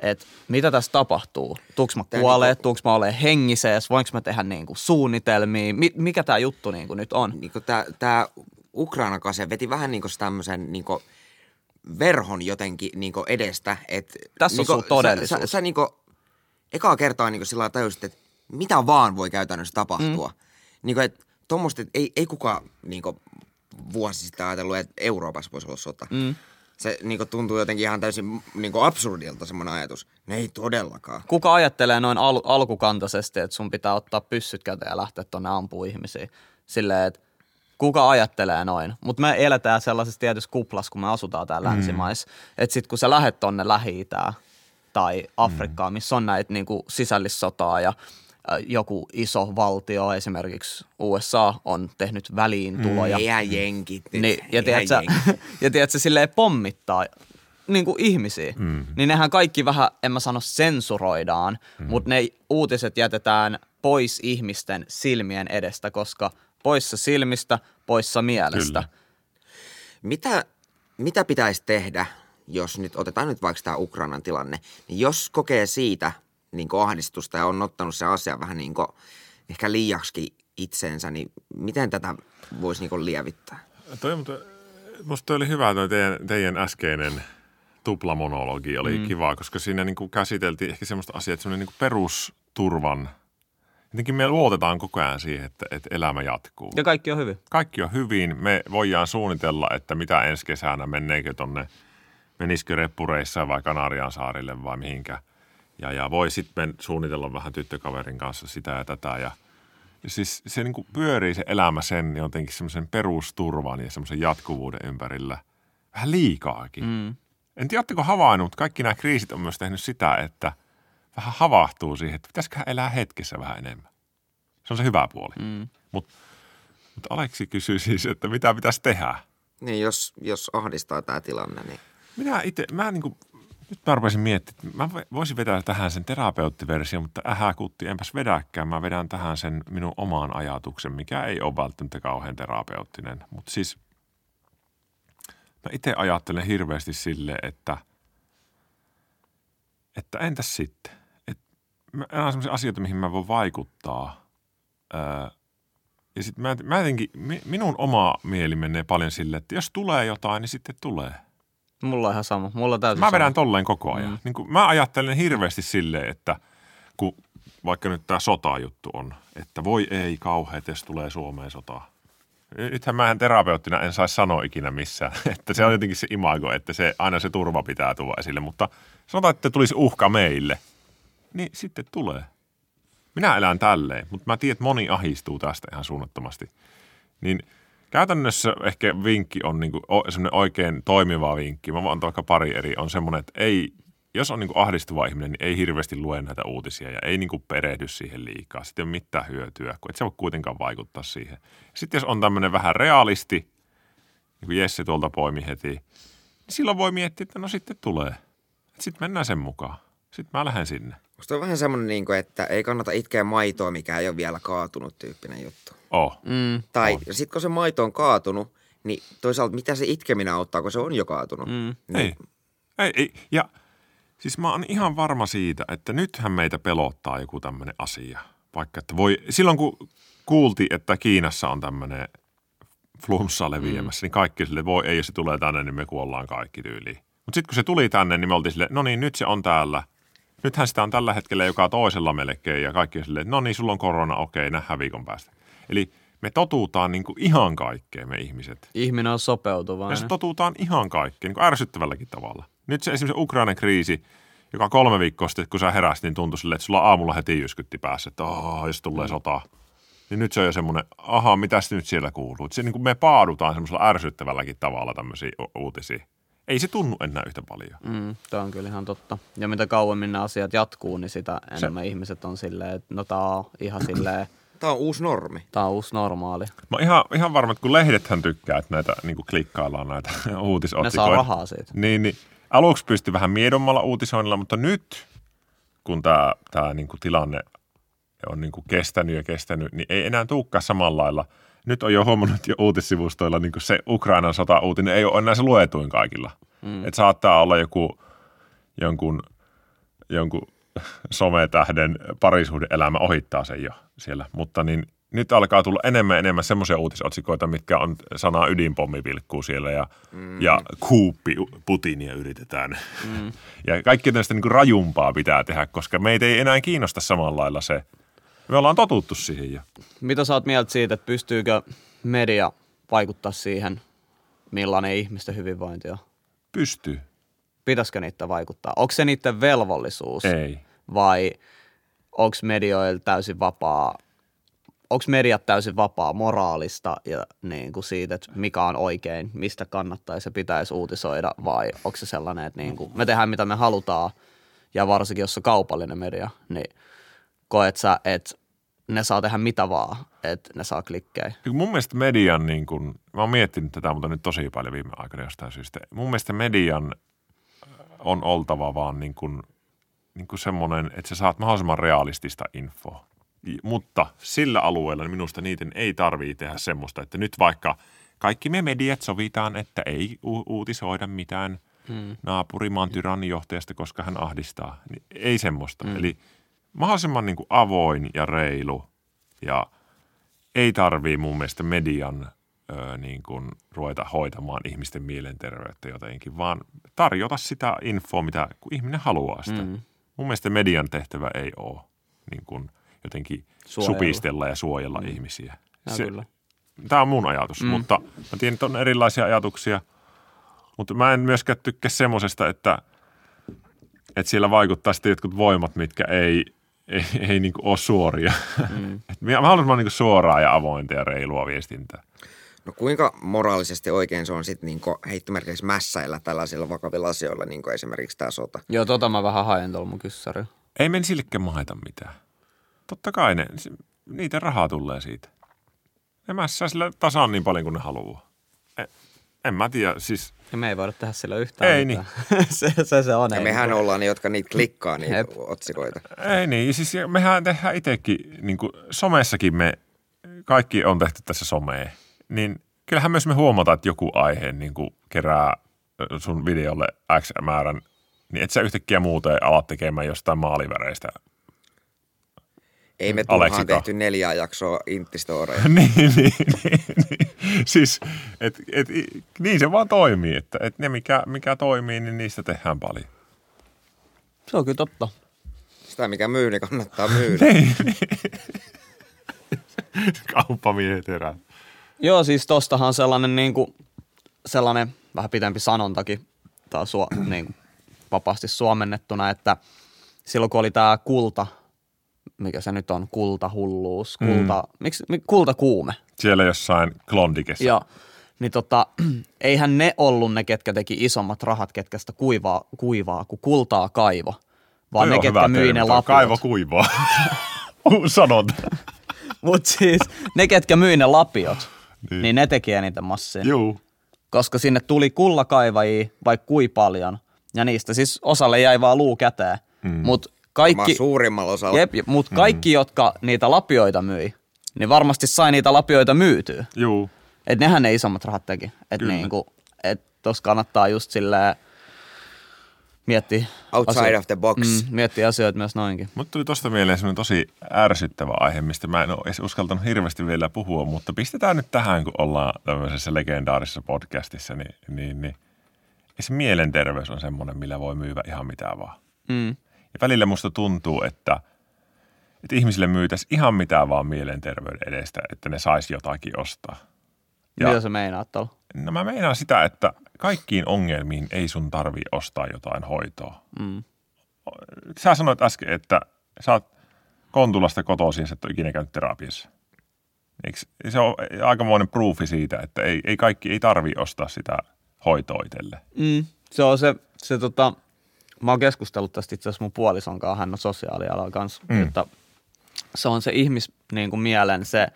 S6: Että mitä tässä tapahtuu? Tuuks mä
S4: Tää
S6: kuolee,
S4: niinku-
S6: tuuks mä olen hengissä, voinko mä tehdä niin kuin suunnitelmia? Mi- mikä tämä juttu niin kuin nyt on?
S4: niin tämä, tämä Ukraina-kase veti vähän niin tämmöisen niin verhon jotenkin niin edestä. Et,
S6: Tässä on
S4: niin
S6: sun todellisuus.
S4: Sä, sä, sä niin ekaa kertaa niin sillä lailla tajusit, että mitä vaan voi käytännössä tapahtua. Mm. Niin että tuommoista, että ei, ei kukaan niin vuosi sitten ajatellut, että Euroopassa voisi olla sota. Mm. Se niin tuntuu jotenkin ihan täysin niin absurdilta semmoinen ajatus. Ne ei todellakaan.
S6: Kuka ajattelee noin al- alkukantaisesti, että sun pitää ottaa pyssyt käteen ja lähteä tonne ampuu ihmisiä? Silleen, että kuka ajattelee noin? Mutta me eletään sellaisessa tietyssä kuplassa, kun me asutaan täällä mm. länsimaissa. Että sit kun sä lähet tonne lähi tai Afrikkaan, missä on näitä niinku sisällissotaa ja joku iso valtio, esimerkiksi USA, on tehnyt väliintuloja.
S4: Eihän jenkit. nyt.
S6: Niin, ja tiedätkö,
S4: jenkit.
S6: ja tiedätkö, silleen pommittaa niin kuin ihmisiä, mm. niin nehän kaikki vähän, en mä sano sensuroidaan, mm. mutta ne uutiset jätetään pois ihmisten silmien edestä, koska poissa silmistä, poissa mielestä.
S5: Kyllä.
S4: Mitä, mitä pitäisi tehdä, jos nyt otetaan nyt vaikka tämä Ukrainan tilanne, niin jos kokee siitä niin ahdistusta ja on ottanut se asia vähän niin ehkä liiaksi itseensä, niin miten tätä voisi niin lievittää?
S5: Toi, mutta musta toi oli hyvä toi teidän, teidän äskeinen tuplamonologi oli mm. kiva, koska siinä niin kuin käsiteltiin ehkä semmoista asiaa, että semmoinen niin kuin perusturvan, jotenkin me luotetaan koko ajan siihen, että, että elämä jatkuu.
S6: Ja kaikki on hyvin.
S5: Kaikki on hyvin, me voidaan suunnitella, että mitä ensi kesänä, menneekö tonne, menisikö reppureissa vai Kanarian saarille vai mihinkä. Ja, ja voi sitten suunnitella vähän tyttökaverin kanssa sitä ja tätä ja ja siis se niin kuin pyörii se elämä sen jotenkin semmoisen perusturvan ja semmoisen jatkuvuuden ympärillä vähän liikaakin. Mm. En tiedä, oletteko havainnut, mutta kaikki nämä kriisit on myös tehnyt sitä, että vähän havahtuu siihen, että pitäisikö elää hetkessä vähän enemmän. Se on se hyvä puoli. Mm. Mutta mut Aleksi kysyy siis, että mitä pitäisi tehdä.
S4: Niin, jos, jos ahdistaa tämä tilanne, niin
S5: Minä itse, mä niin kuin, nyt mä rupesin miettimään, mä vo- voisin vetää tähän sen terapeuttiversion, mutta ähä kutti, enpäs vedäkään. Mä vedän tähän sen minun oman ajatuksen, mikä ei ole välttämättä kauhean terapeuttinen. Mutta siis mä itse ajattelen hirveästi sille, että, että entäs sitten? Et mä, nämä on sellaisia asioita, mihin mä voin vaikuttaa. Öö, ja sitten mä, mä jotenkin, mi- minun oma mieli menee paljon sille, että jos tulee jotain, niin sitten tulee.
S6: Mulla on ihan sama. Mulla on täysin
S5: Mä
S6: sama.
S5: vedän tolleen koko ajan. Mm. Niin kuin, mä ajattelen hirveästi silleen, että kun vaikka nyt tämä sota-juttu on, että voi ei kauheat, jos tulee Suomeen sotaa. Nythän mä en terapeuttina en saisi sanoa ikinä missään, että se on jotenkin se imago, että se, aina se turva pitää tuoda esille, mutta sanotaan, että tulisi uhka meille, niin sitten tulee. Minä elän tälleen, mutta mä tiedän, että moni ahistuu tästä ihan suunnattomasti. Niin käytännössä ehkä vinkki on niin semmoinen oikein toimiva vinkki. Mä voin vaikka pari eri. On semmoinen, että ei, jos on niin ahdistuva ihminen, niin ei hirveästi lue näitä uutisia ja ei niin perehdy siihen liikaa. Sitten ei ole mitään hyötyä, kun et se voi kuitenkaan vaikuttaa siihen. Sitten jos on tämmöinen vähän realisti, niin kuin Jesse tuolta poimi heti, niin silloin voi miettiä, että no sitten tulee. Sitten mennään sen mukaan. Sitten mä lähden sinne.
S4: Musta on vähän semmoinen, niin kuin, että ei kannata itkeä maitoa, mikä ei ole vielä kaatunut tyyppinen juttu.
S5: Oh.
S6: Mm,
S4: Tai sitten kun se maito on kaatunut, niin toisaalta mitä se itkeminen auttaa, kun se on jo kaatunut.
S6: mm.
S4: Niin,
S5: Ei. ei. Ei. Ja siis mä oon ihan varma siitä, että nythän meitä pelottaa joku tämmöinen asia. Vaikka että voi, silloin kun kuultiin, että Kiinassa on tämmöinen flunssa leviämässä, mm. niin kaikki sille voi, ei jos se tulee tänne, niin me kuollaan kaikki tyyliin. Mutta sitten kun se tuli tänne, niin me oltiin silleen, no niin, nyt se on täällä. Nythän sitä on tällä hetkellä joka toisella melkein ja kaikki on silleen, että no niin, sulla on korona, okei, nähdään viikon päästä. Eli me totutaan niin kuin ihan kaikkeen me ihmiset.
S6: Ihminen on sopeutuvainen.
S5: se totutaan ihan kaikkeen, niin kuin ärsyttävälläkin tavalla. Nyt se esimerkiksi Ukrainan kriisi, joka kolme viikkoa sitten, kun sä heräsit, niin tuntui silleen, että sulla aamulla heti jyskytti päässä, että oh, jos tulee sota. Niin nyt se on jo semmoinen, aha, mitä nyt siellä kuuluu. Se, niin kuin me paadutaan semmoisella ärsyttävälläkin tavalla tämmöisiä u- uutisia. Ei se tunnu enää yhtä paljon.
S6: Mm, tämä on kyllä ihan totta. Ja mitä kauemmin nämä asiat jatkuu, niin sitä enemmän ihmiset on silleen, että no tää on ihan silleen,
S4: Tämä on uusi normi.
S6: tää on uusi normaali.
S5: Mä oon ihan, ihan varma, että kun lehdethän tykkää, että näitä niin kuin klikkaillaan näitä
S6: Ne
S5: uutisotsikoita.
S6: saa rahaa siitä.
S5: Niin, niin aluksi pystyi vähän miedommalla uutisoinnilla, mutta nyt, kun tämä tää niinku tilanne on niinku kestänyt ja kestänyt, niin ei enää tulekaan samalla lailla. Nyt on jo huomannut jo uutissivustoilla niinku se Ukrainan sota-uutinen ei ole enää se luetuin kaikilla. Mm. Et saattaa olla joku jonkun, jonkun sometähden parisuhdeelämä ohittaa sen jo siellä, mutta niin nyt alkaa tulla enemmän ja enemmän semmoisia uutisotsikoita, mitkä on sanaa ydinpommi vilkkuu siellä ja, mm. ja kuuppi Putinia yritetään. Mm. Ja kaikki tästä niin rajumpaa pitää tehdä, koska meitä ei enää kiinnosta samalla lailla se. Me ollaan totuttu siihen jo.
S6: Mitä sä oot mieltä siitä, että pystyykö media vaikuttaa siihen, millainen ihmisten hyvinvointi on?
S5: Pystyy.
S6: Pitäisikö niitä vaikuttaa? Onko se niiden velvollisuus?
S5: Ei.
S6: Vai onko medioilla täysin vapaa, onko mediat täysin vapaa moraalista ja niin kuin siitä, että mikä on oikein, mistä kannattaisi ja pitäisi uutisoida, vai onko se sellainen, että niin kuin me tehdään mitä me halutaan, ja varsinkin jos on kaupallinen media, niin koet sä, että ne saa tehdä mitä vaan, että ne saa klikkejä.
S5: Mun mielestä median, niin kun, mä oon miettinyt tätä, mutta nyt tosi paljon viime aikoina jostain syystä. Mun mielestä median on oltava vaan niin kuin, niin kuin semmoinen, että sä saat mahdollisimman realistista infoa. Mutta sillä alueella niin minusta niiden ei tarvii tehdä semmoista, että nyt vaikka kaikki me mediat sovitaan, että ei u- uutisoida mitään hmm. naapurimaan tyrannijohtajasta, koska hän ahdistaa. Niin ei semmoista. Hmm. Eli mahdollisimman niin kuin avoin ja reilu ja ei tarvii mun mielestä median ö, niin kuin ruveta hoitamaan ihmisten mielenterveyttä jotenkin, vaan tarjota sitä infoa, mitä kun ihminen haluaa sitä. Mm. Mun mielestä median tehtävä ei ole niin kuin jotenkin
S6: Suojella.
S5: supistella ja suojella mm. ihmisiä.
S6: Ja kyllä.
S5: Tämä on mun ajatus, mm. mutta mä tiedän, että on erilaisia ajatuksia, mutta mä en myöskään tykkää semmoisesta, että, että siellä vaikuttaa sitten jotkut voimat, mitkä ei, ei, ei niin ole suoria. Mm. Et mä haluan vaan niin suoraa ja avointa ja reilua viestintää.
S4: No kuinka moraalisesti oikein se on sitten niin heittomerkeissä mässäillä tällaisilla vakavilla asioilla, niin kuin esimerkiksi tämä sota?
S6: Joo, tota mä vähän haen tuolla mun kyssäri.
S5: Ei men sillekään maita mitään. Totta kai ne, niitä rahaa tulee siitä. Ne mässää sillä tasan niin paljon kuin ne haluaa. En, en mä tiedä, siis
S6: Ja me ei voida tehdä sillä yhtään
S5: Ei
S6: mitään. se, se, se on.
S4: Ja
S6: ei
S4: mehän
S6: mitään.
S4: ollaan ne, jotka niitä klikkaa, niitä
S6: Jep.
S4: otsikoita.
S5: Ei niin, siis mehän tehdään itsekin, niin kuin somessakin me, kaikki on tehty tässä someen, niin kyllähän myös me huomataan, että joku aihe niin kuin kerää sun videolle X määrän, niin et sä yhtäkkiä muuten alat tekemään jostain maaliväreistä.
S4: Ei me turhaan
S5: Aleksika.
S4: tehty neljää jaksoa Intistoreja.
S5: niin, niin, niin, niin. Siis, et, et, niin se vaan toimii, että et ne mikä, mikä toimii, niin niistä tehdään paljon.
S6: Se on kyllä totta.
S4: Sitä mikä myy, niin kannattaa myydä.
S5: Kauppamiehet herää.
S6: Joo, siis tostahan sellainen niin kuin, sellainen vähän pitempi sanontakin, tai suo, niin kuin, vapaasti suomennettuna, että silloin kun oli tämä kulta, mikä se nyt on, kultahulluus, kulta, mm. miksi, mi- kultakuume,
S5: Siellä jossain Klondikessa.
S6: Joo. Niin tota, eihän ne ollut ne, ketkä teki isommat rahat, ketkä sitä kuivaa, kuivaa kun kultaa kaivo, vaan
S5: Toi
S6: ne, ketkä myi ne lapiot.
S5: Kaivo kuivaa. Sanonta.
S6: Mutta siis ne, ketkä myi ne lapiot, niin, niin ne teki eniten massia.
S5: Juu.
S6: Koska sinne tuli kullakaivajia vaikka kui paljon, ja niistä siis osalle jäi vaan luu käteen. Mm. Mutta
S4: Kaikki... suurimmalla osalla.
S6: jep, mut kaikki, jotka niitä lapioita myi, niin varmasti sai niitä lapioita myytyä.
S5: Juu.
S6: Et nehän ne isommat rahat teki. Et
S5: Kyllä.
S6: niinku, et tos kannattaa just silleen miettiä.
S4: Outside
S6: asio-
S4: of the box.
S6: Mm, miettiä asioita myös noinkin.
S5: Mutta tuli tuosta mieleen semmoinen tosi ärsyttävä aihe, mistä mä en ole edes uskaltanut hirveästi vielä puhua, mutta pistetään nyt tähän, kun ollaan tämmöisessä legendaarisessa podcastissa, niin, niin, niin se mielenterveys on semmoinen, millä voi myyvä ihan mitä vaan.
S6: Mm.
S5: Ja välillä musta tuntuu, että, että ihmisille myytäisi ihan mitä vaan mielenterveyden edestä, että ne saisi jotakin ostaa. Ja-
S6: Mitä sä meinaat tuolla?
S5: No mä meinaan sitä, että kaikkiin ongelmiin ei sun tarvii ostaa jotain hoitoa.
S6: Mm.
S5: Sä sanoit äsken, että sä oot Kontulasta kotoisin sä et ole ikinä käynyt terapiassa. Eikö, se on aikamoinen proofi siitä, että ei, ei kaikki ei tarvii ostaa sitä hoitoa itselle.
S6: Mm. Se on se, se tota, mä oon keskustellut tästä itse asiassa mun puolison kanssa, hän on sosiaalialalla kanssa,
S5: Mm.
S6: että se on se ihmis niin kuin mielen se,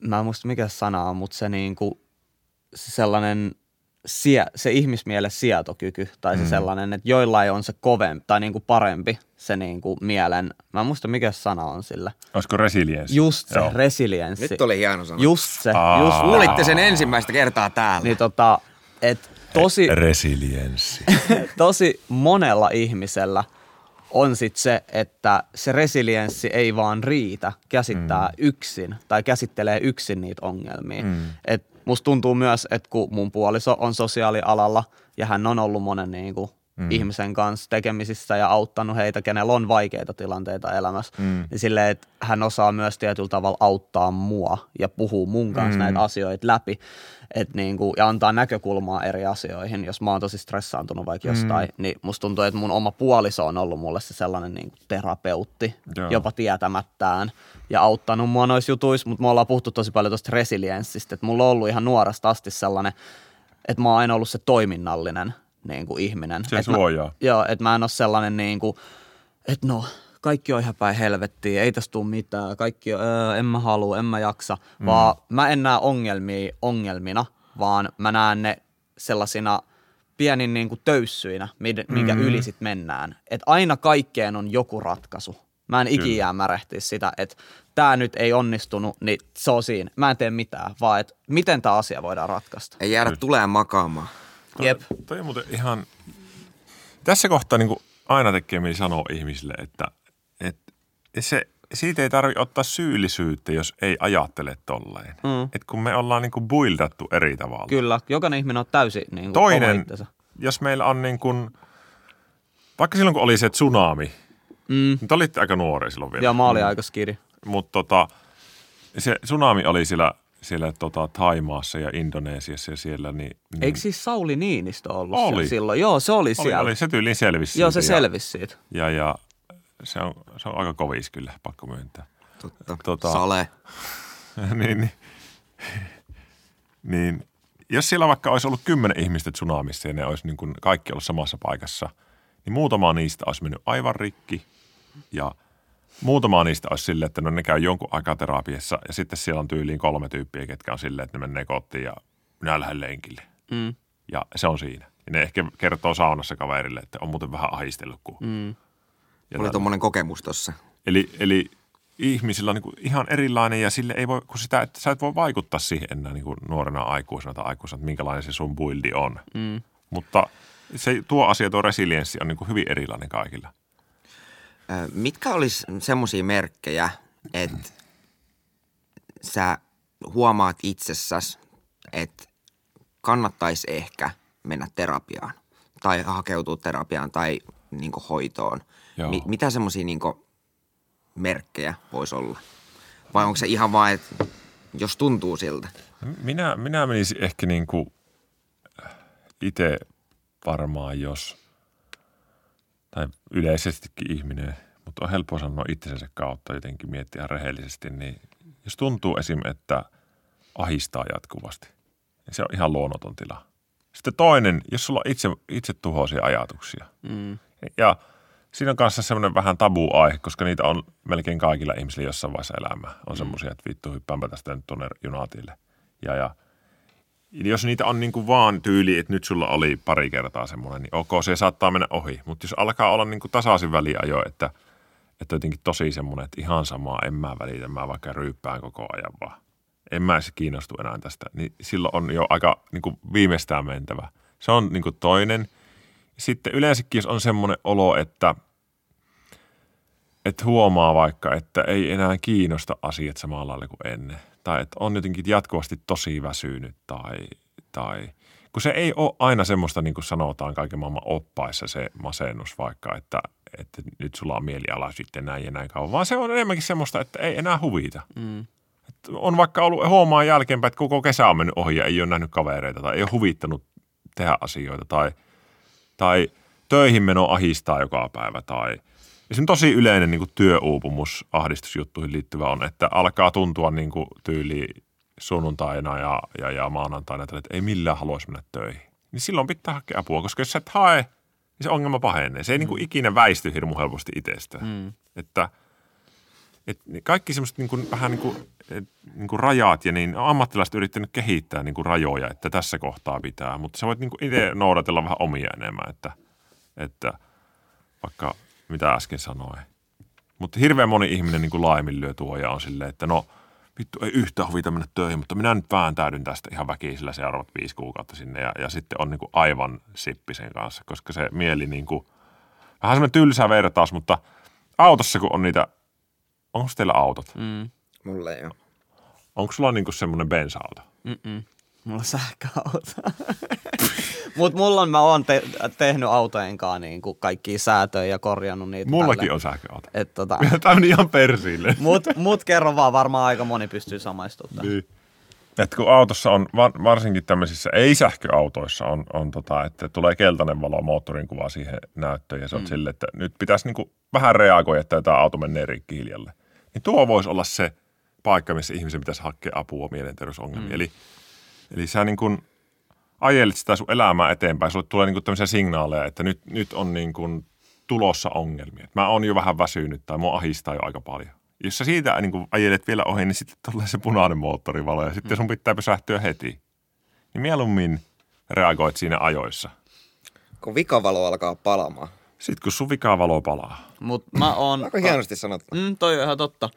S6: mä en muista mikä sana on, mutta se, niin kuin, se sellainen sie, se ihmismielen sietokyky tai se
S5: Mm.
S6: sellainen, että joillain on se kovempi tai niin kuin parempi se niin kuin mielen, mä en muista mikä sana on sillä.
S5: Olisiko resilienssi?
S6: Just se
S5: Joo.
S6: resilienssi.
S4: Nyt oli hieno sana.
S6: Just se,
S5: Aa.
S6: just
S4: Kuulitte sen ensimmäistä kertaa täällä.
S6: Niin tota, et tosi,
S5: Resilienssi.
S6: tosi monella ihmisellä on sit se, että se resilienssi ei vaan riitä käsittää mm. yksin tai käsittelee yksin niitä ongelmia.
S5: Mm.
S6: Et musta tuntuu myös, että kun mun puoliso on sosiaalialalla ja hän on ollut monen niin kuin mm. ihmisen kanssa tekemisissä ja auttanut heitä, kenellä on vaikeita tilanteita elämässä,
S5: Mm.
S6: mm. niin silleen, että hän osaa myös tietyllä tavalla auttaa mua ja puhuu mun kanssa
S5: Mm.
S6: mm. näitä asioita läpi et niinku, ja antaa näkökulmaa eri asioihin. Jos mä oon tosi stressaantunut vaikka jostain, mm. niin musta tuntuu, että mun oma puoliso on ollut mulle se sellainen niinku terapeutti,
S5: Joo.
S6: jopa tietämättään ja auttanut mua noissa jutuissa, mutta me ollaan puhuttu tosi paljon tuosta resilienssistä, että mulla on ollut ihan nuoresta asti sellainen, että mä oon aina ollut se toiminnallinen niin kuin ihminen.
S5: Se
S6: Et
S5: suojaa.
S6: Mä, joo, että mä en ole sellainen niin kuin, että no, kaikki on ihan päin helvettiä, ei tästä tule mitään, kaikki on, öö, en mä halua, en mä jaksa, mm. vaan mä en näe ongelmia ongelmina, vaan mä näen ne sellaisina pienin niin kuin töyssyinä, minkä mm. yli sit mennään. Että aina kaikkeen on joku ratkaisu. Mä en ikinä jää märehtiä sitä, että tämä nyt ei onnistunut, niin se on siinä. Mä en tee mitään, vaan että miten tämä asia voidaan ratkaista.
S4: Ei jäädä tulee makaamaan.
S6: Jep.
S5: Toi on muuten ihan... Tässä kohtaa niin kuin aina tekee mieli sanoa ihmisille, että, että se, siitä ei tarvitse ottaa syyllisyyttä, jos ei ajattele tolleen.
S6: Mm.
S5: Et kun me ollaan niin kuin buildattu eri tavalla.
S6: Kyllä, jokainen ihminen on täysin niin kuin
S5: Toinen, jos meillä on niin kuin, vaikka silloin kun oli se tsunami,
S6: Mm.
S5: nyt olitte aika nuori silloin vielä.
S6: Ja mä olin aika skiri.
S5: Mutta tota, se tsunami oli siellä, siellä tota, Taimaassa ja Indonesiassa ja siellä. Niin, niin
S6: Eikö siis Sauli Niinistö ollut
S5: Oli.
S6: siellä silloin? Joo, se oli
S5: oli,
S6: siellä.
S5: oli, se tyyliin selvisi
S6: Joo, se
S5: siitä ja-
S6: selvisi siitä.
S5: Ja, ja se, on, se on aika kovis kyllä, pakko myöntää.
S4: Totta.
S5: Tota-
S4: Sale.
S5: niin, niin, niin, jos siellä vaikka olisi ollut kymmenen ihmistä tsunamissa ja ne olisi niin kuin kaikki ollut samassa paikassa, niin muutama niistä olisi mennyt aivan rikki ja muutama niistä olisi silleen, että no ne käy jonkun aikaa terapiassa ja sitten siellä on tyyliin kolme tyyppiä, ketkä on silleen, että ne menee kotiin ja minä lähden lenkille.
S6: Mm.
S5: Ja se on siinä. Ja ne ehkä kertoo saunassa kaverille, että on muuten vähän ahistellut. Kun...
S6: Mm.
S5: Ja
S4: Oli tuommoinen kokemus tossa.
S5: Eli, eli ihmisillä on niin ihan erilainen ja sille ei voi, kun sitä, että sä et voi vaikuttaa siihen enää niin nuorena aikuisena tai aikuisena, että minkälainen se sun buildi on.
S6: Mm.
S5: Mutta se, tuo asia, tuo resilienssi on niin hyvin erilainen kaikilla.
S4: Mitkä olisi semmoisia merkkejä, että sä huomaat itsessäsi, että kannattaisi ehkä mennä terapiaan tai hakeutua terapiaan tai niin hoitoon?
S5: Joo.
S4: Mi- mitä semmoisia niin merkkejä voisi olla? Vai onko se ihan vaan, että jos tuntuu siltä?
S5: Minä, minä menisin ehkä niin kuin itse varmaan, jos, tai yleisestikin ihminen, mutta on helppo sanoa itsensä kautta jotenkin miettiä rehellisesti, niin jos tuntuu esim. että ahistaa jatkuvasti, niin se on ihan luonnoton tila. Sitten toinen, jos sulla on itse, itse tuhoisia ajatuksia.
S6: Mm.
S5: Ja siinä on kanssa semmoinen vähän tabu-aihe, koska niitä on melkein kaikilla ihmisillä jossain vaiheessa elämää. On semmoisia, että vittu hyppäänpä tästä nyt tuonne junaatille. Ja, ja jos niitä on niin kuin vaan tyyli, että nyt sulla oli pari kertaa semmoinen, niin ok, se saattaa mennä ohi. Mutta jos alkaa olla niin kuin tasaisin väliajo, että, että jotenkin tosi semmoinen, että ihan samaa, en mä välitä, mä vaikka ryyppään koko ajan vaan. En mä edes kiinnostu enää tästä. Niin silloin on jo aika niin kuin viimeistään mentävä. Se on niin kuin toinen. Sitten yleensäkin, jos on semmoinen olo, että, että huomaa vaikka, että ei enää kiinnosta asiat samalla lailla kuin ennen tai että on jotenkin jatkuvasti tosi väsynyt tai, tai kun se ei ole aina semmoista, niin kuin sanotaan kaiken maailman oppaissa se masennus vaikka, että, että nyt sulla on mieliala sitten näin ja näin kauan, vaan se on enemmänkin semmoista, että ei enää huvita. Mm. Että on vaikka ollut huomaa jälkeenpäin, että koko kesä on mennyt ohi ja ei ole nähnyt kavereita tai ei ole huvittanut tehdä asioita tai, tai töihin meno ahistaa joka päivä tai – se on tosi yleinen niin kuin työuupumus ahdistusjuttuihin liittyvä on, että alkaa tuntua niin kuin tyyli sunnuntaina ja, ja, ja maanantaina, että ei millään haluaisi mennä töihin. Niin silloin pitää hakea apua, koska jos sä et hae, niin se ongelma pahenee. Se ei mm. niin kuin ikinä väisty hirmu helposti itsestään. Mm. Että et kaikki semmoiset niin kuin, vähän niin kuin, et, niin kuin rajat ja niin ammattilaiset yrittänyt kehittää niin kuin rajoja, että tässä kohtaa pitää. Mutta sä voit niin kuin itse noudatella vähän omia enemmän, että, että vaikka – mitä äsken sanoin. Mutta hirveän moni ihminen niin kuin laiminlyö tuo ja on silleen, että no vittu ei yhtään huvita mennä töihin, mutta minä nyt vääntäydyn tästä ihan väkisellä seuraavat viisi kuukautta sinne ja, ja sitten on niin kuin aivan sippisen kanssa, koska se mieli niin kuin, vähän semmoinen tylsä vertaus, mutta autossa kun on niitä, onko teillä autot?
S6: Mm.
S4: Mulle ei ole.
S5: Onko sulla niin kuin semmoinen bensa-auto?
S6: Mm-mm. Mulla on sähköauto. Mutta mulla on, mä oon te, tehnyt autojen kanssa niin kaikkia säätöjä ja korjannut niitä.
S5: Mullakin
S6: tälle.
S5: on sähköauto.
S6: Et, tota,
S5: Tämä on ihan persille.
S6: mut, mut kerro vaan, varmaan aika moni pystyy samaistumaan.
S5: Niin. Et kun autossa on, varsinkin tämmöisissä ei-sähköautoissa on, on tota, että tulee keltainen valo moottorin kuva siihen näyttöön ja se on mm. sille, että nyt pitäisi niinku vähän reagoida, että tämä auto menee rikki hiljalle. Niin tuo voisi olla se paikka, missä ihmisen pitäisi hakea apua mielenterveysongelmiin. Mm. Eli, eli sä niin kuin ajelet sitä sun elämää eteenpäin, sulle tulee niinku tämmöisiä signaaleja, että nyt, nyt on niinku tulossa ongelmia. Et mä oon jo vähän väsynyt tai mua ahistaa jo aika paljon. Jos sä siitä niin ajelet vielä ohi, niin sitten tulee se punainen moottorivalo ja sitten sun pitää pysähtyä heti. Niin mieluummin reagoit siinä ajoissa.
S4: Kun vikavalo alkaa palamaan.
S5: Sitten kun sun vikavalo palaa.
S6: Mut mä oon...
S4: Aika hienosti sanottu.
S6: Mm, toi on ihan totta.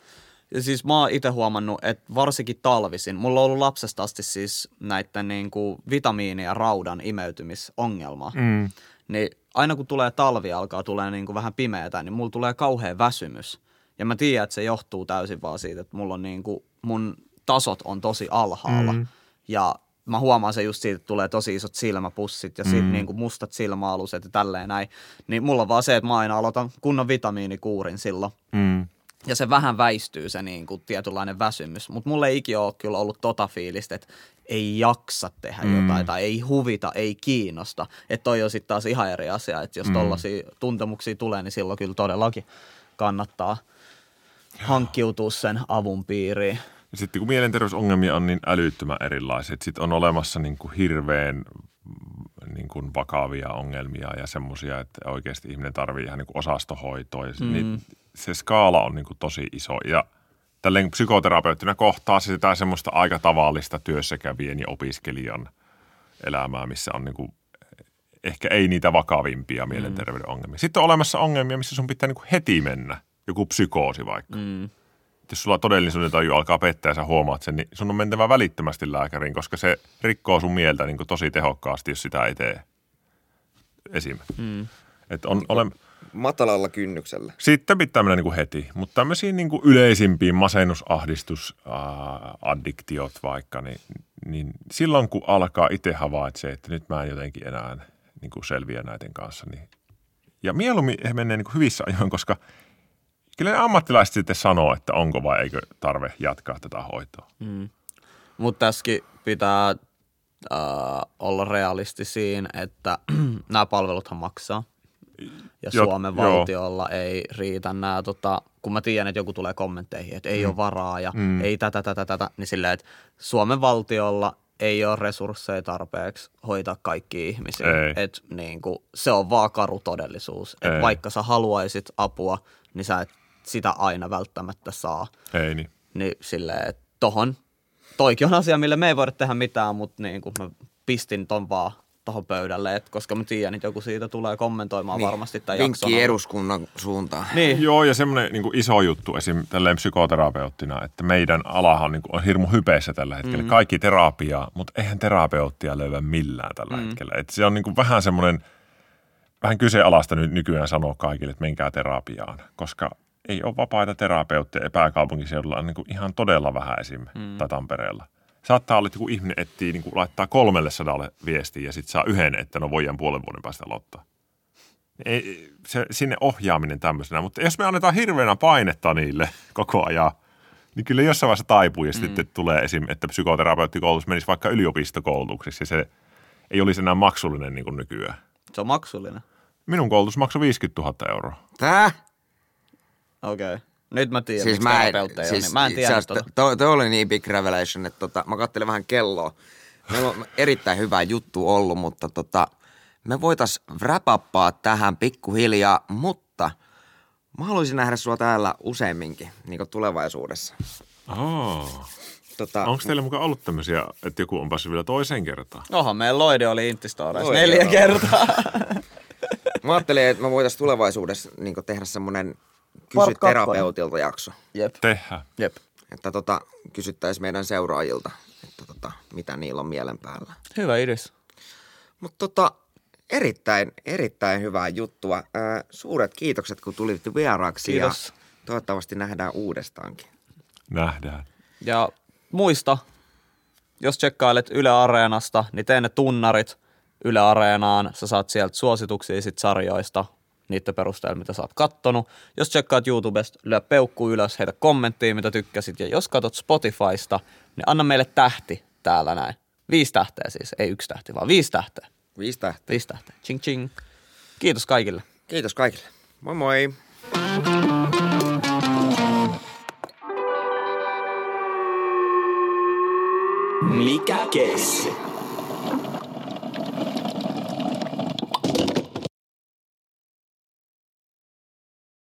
S6: Ja siis mä oon itse huomannut, että varsinkin talvisin, mulla on ollut lapsesta asti siis näiden niin kuin vitamiini- ja raudan imeytymisongelma. Mm. Niin aina kun tulee talvi alkaa tulee niin kuin vähän pimeätä, niin mulla tulee kauhean väsymys. Ja mä tiedän, että se johtuu täysin vaan siitä, että mulla on niin kuin, mun tasot on tosi alhaalla. Mm. Ja mä huomaan se just siitä, että tulee tosi isot silmäpussit ja sit mm. niin kuin mustat silmäaluset ja tälleen näin. Niin mulla on vaan se, että mä aina aloitan kunnon vitamiinikuurin silloin. Mm ja se vähän väistyy se niin kuin tietynlainen väsymys. Mutta mulle ei ikinä ole kyllä ollut tota fiilistä, että ei jaksa tehdä mm. jotain tai ei huvita, ei kiinnosta. Että toi on sitten taas ihan eri asia, että jos mm. tollaisia tuntemuksia tulee, niin silloin kyllä todellakin kannattaa hankkiutua sen avun piiriin.
S5: Ja sitten kun mielenterveysongelmia on niin älyttömän erilaisia, sitten on olemassa niin kuin hirveän niin kuin vakavia ongelmia ja semmoisia, että oikeasti ihminen tarvitsee ihan niin kuin osastohoitoa. Ja mm. niin se skaala on niin kuin tosi iso ja tälleen psykoterapeuttina kohtaa sitä semmoista aika tavallista työssäkävien ja opiskelijan elämää, missä on niin kuin, ehkä ei niitä vakavimpia mielenterveyden ongelmia. Sitten on olemassa ongelmia, missä sun pitää niin kuin heti mennä, joku psykoosi vaikka. Mm. Jos sulla todellisuuden taju alkaa pettää ja sä huomaat sen, niin sun on mentävä välittömästi lääkäriin, koska se rikkoo sun mieltä niin kuin tosi tehokkaasti, jos sitä ei tee. Esim. Mm. Et on, ole,
S4: matalalla kynnyksellä.
S5: Sitten pitää mennä niin kuin heti, mutta tämmöisiin niin kuin yleisimpiin masennusahdistus, addiktiot vaikka, niin, niin silloin kun alkaa itse havaitsee, että nyt mä en jotenkin enää niin kuin selviä näiden kanssa, niin ja mieluummin menee niin kuin hyvissä ajoin, koska kyllä ne ammattilaiset sitten sanoo, että onko vai eikö tarve jatkaa tätä hoitoa. Mm.
S6: Mutta tässäkin pitää äh, olla realisti siinä, että nämä palveluthan maksaa ja Jot, Suomen joo. valtiolla ei riitä nämä, tota, kun mä tiedän, että joku tulee kommentteihin, että ei mm. ole varaa ja mm. ei tätä, tätä, tätä, niin silleen, että Suomen valtiolla ei ole resursseja tarpeeksi hoitaa kaikki ihmisiä. Et, niin kuin, se on vaan karu todellisuus. Et vaikka sä haluaisit apua, niin sä et sitä aina välttämättä saa.
S5: Ei niin.
S6: Niin silleen, että tohon toikin on asia, millä me ei voida tehdä mitään, mutta niin kuin mä pistin ton vaan tuohon pöydälle, et koska mä tiedän, että joku siitä tulee kommentoimaan niin. varmasti tämän jakson.
S4: Vinkki eduskunnan suuntaan.
S6: Niin.
S5: Joo, ja semmoinen niin iso juttu esim. tälleen psykoterapeuttina, että meidän alahan niin kuin, on hirmu hypeessä tällä hetkellä. Mm. Kaikki terapiaa, mutta eihän terapeuttia löyä millään tällä mm. hetkellä. Et se on niin kuin vähän semmoinen, vähän kyseenalaista nyt nykyään sanoa kaikille, että menkää terapiaan, koska ei ole vapaita terapeutteja pääkaupunkiseudulla on niin kuin ihan todella vähän esim. Mm. tai Tampereella. Saattaa olla, että joku ihminen etsii, niin kuin laittaa kolmelle sadalle viestiä ja sitten saa yhden, että no voidaan puolen vuoden päästä aloittaa. Ei, se, sinne ohjaaminen tämmöisenä, mutta jos me annetaan hirveänä painetta niille koko ajan, niin kyllä jossain vaiheessa taipuu ja mm. sitten tulee esim. että psykoterapeuttikoulutus menisi vaikka yliopistokoulutuksessa ja se ei olisi enää maksullinen niin kuin nykyään.
S6: Se on maksullinen.
S5: Minun koulutus maksoi 50 000 euroa.
S4: Tää?
S6: Okei. Okay. Nyt mä tiedän,
S4: Siis
S6: miksi
S4: mä en, siis,
S6: on, niin mä en tiedä.
S4: siis toi, toi oli niin big revelation, että tota, mä kattelin vähän kelloa. Meillä on erittäin hyvä juttu ollut, mutta tota, me voitais wrap tähän pikkuhiljaa, mutta mä haluaisin nähdä sua täällä useamminkin, niin kuin tulevaisuudessa.
S5: Oh.
S4: Tota,
S5: Onko teillä mukaan ollut tämmöisiä, että joku on päässyt vielä toiseen kertaan?
S6: Oha, meidän Loide oli Intistoreissa neljä kertaa.
S4: Mä ajattelin, että me voitaisiin tulevaisuudessa niin tehdä semmoinen kysy terapeutilta jakso.
S6: Jep.
S5: Tehdään.
S6: Jep.
S4: Että tota, kysyttäisiin meidän seuraajilta, että tota, mitä niillä on mielen päällä.
S6: Hyvä idis.
S4: Mutta tota, erittäin, erittäin hyvää juttua. Ää, suuret kiitokset, kun tulit vieraaksi
S6: Kiitos.
S4: ja toivottavasti nähdään uudestaankin.
S5: Nähdään.
S6: Ja muista, jos tsekkailet Yle Areenasta, niin tee ne tunnarit Yle Areenaan. Sä saat sieltä suosituksia sit sarjoista, niiden perusteella, mitä sä oot kattonut. Jos tsekkaat YouTubesta, lyö peukku ylös, heitä kommenttia, mitä tykkäsit. Ja jos katsot Spotifysta, niin anna meille tähti täällä näin. Viisi tähteä siis, ei yksi tähti, vaan viisi tähteä.
S4: Viisi tähteä.
S6: Viisi tähteä. Ching ching. Kiitos kaikille.
S4: Kiitos kaikille. Moi moi.
S3: Mikä keissi?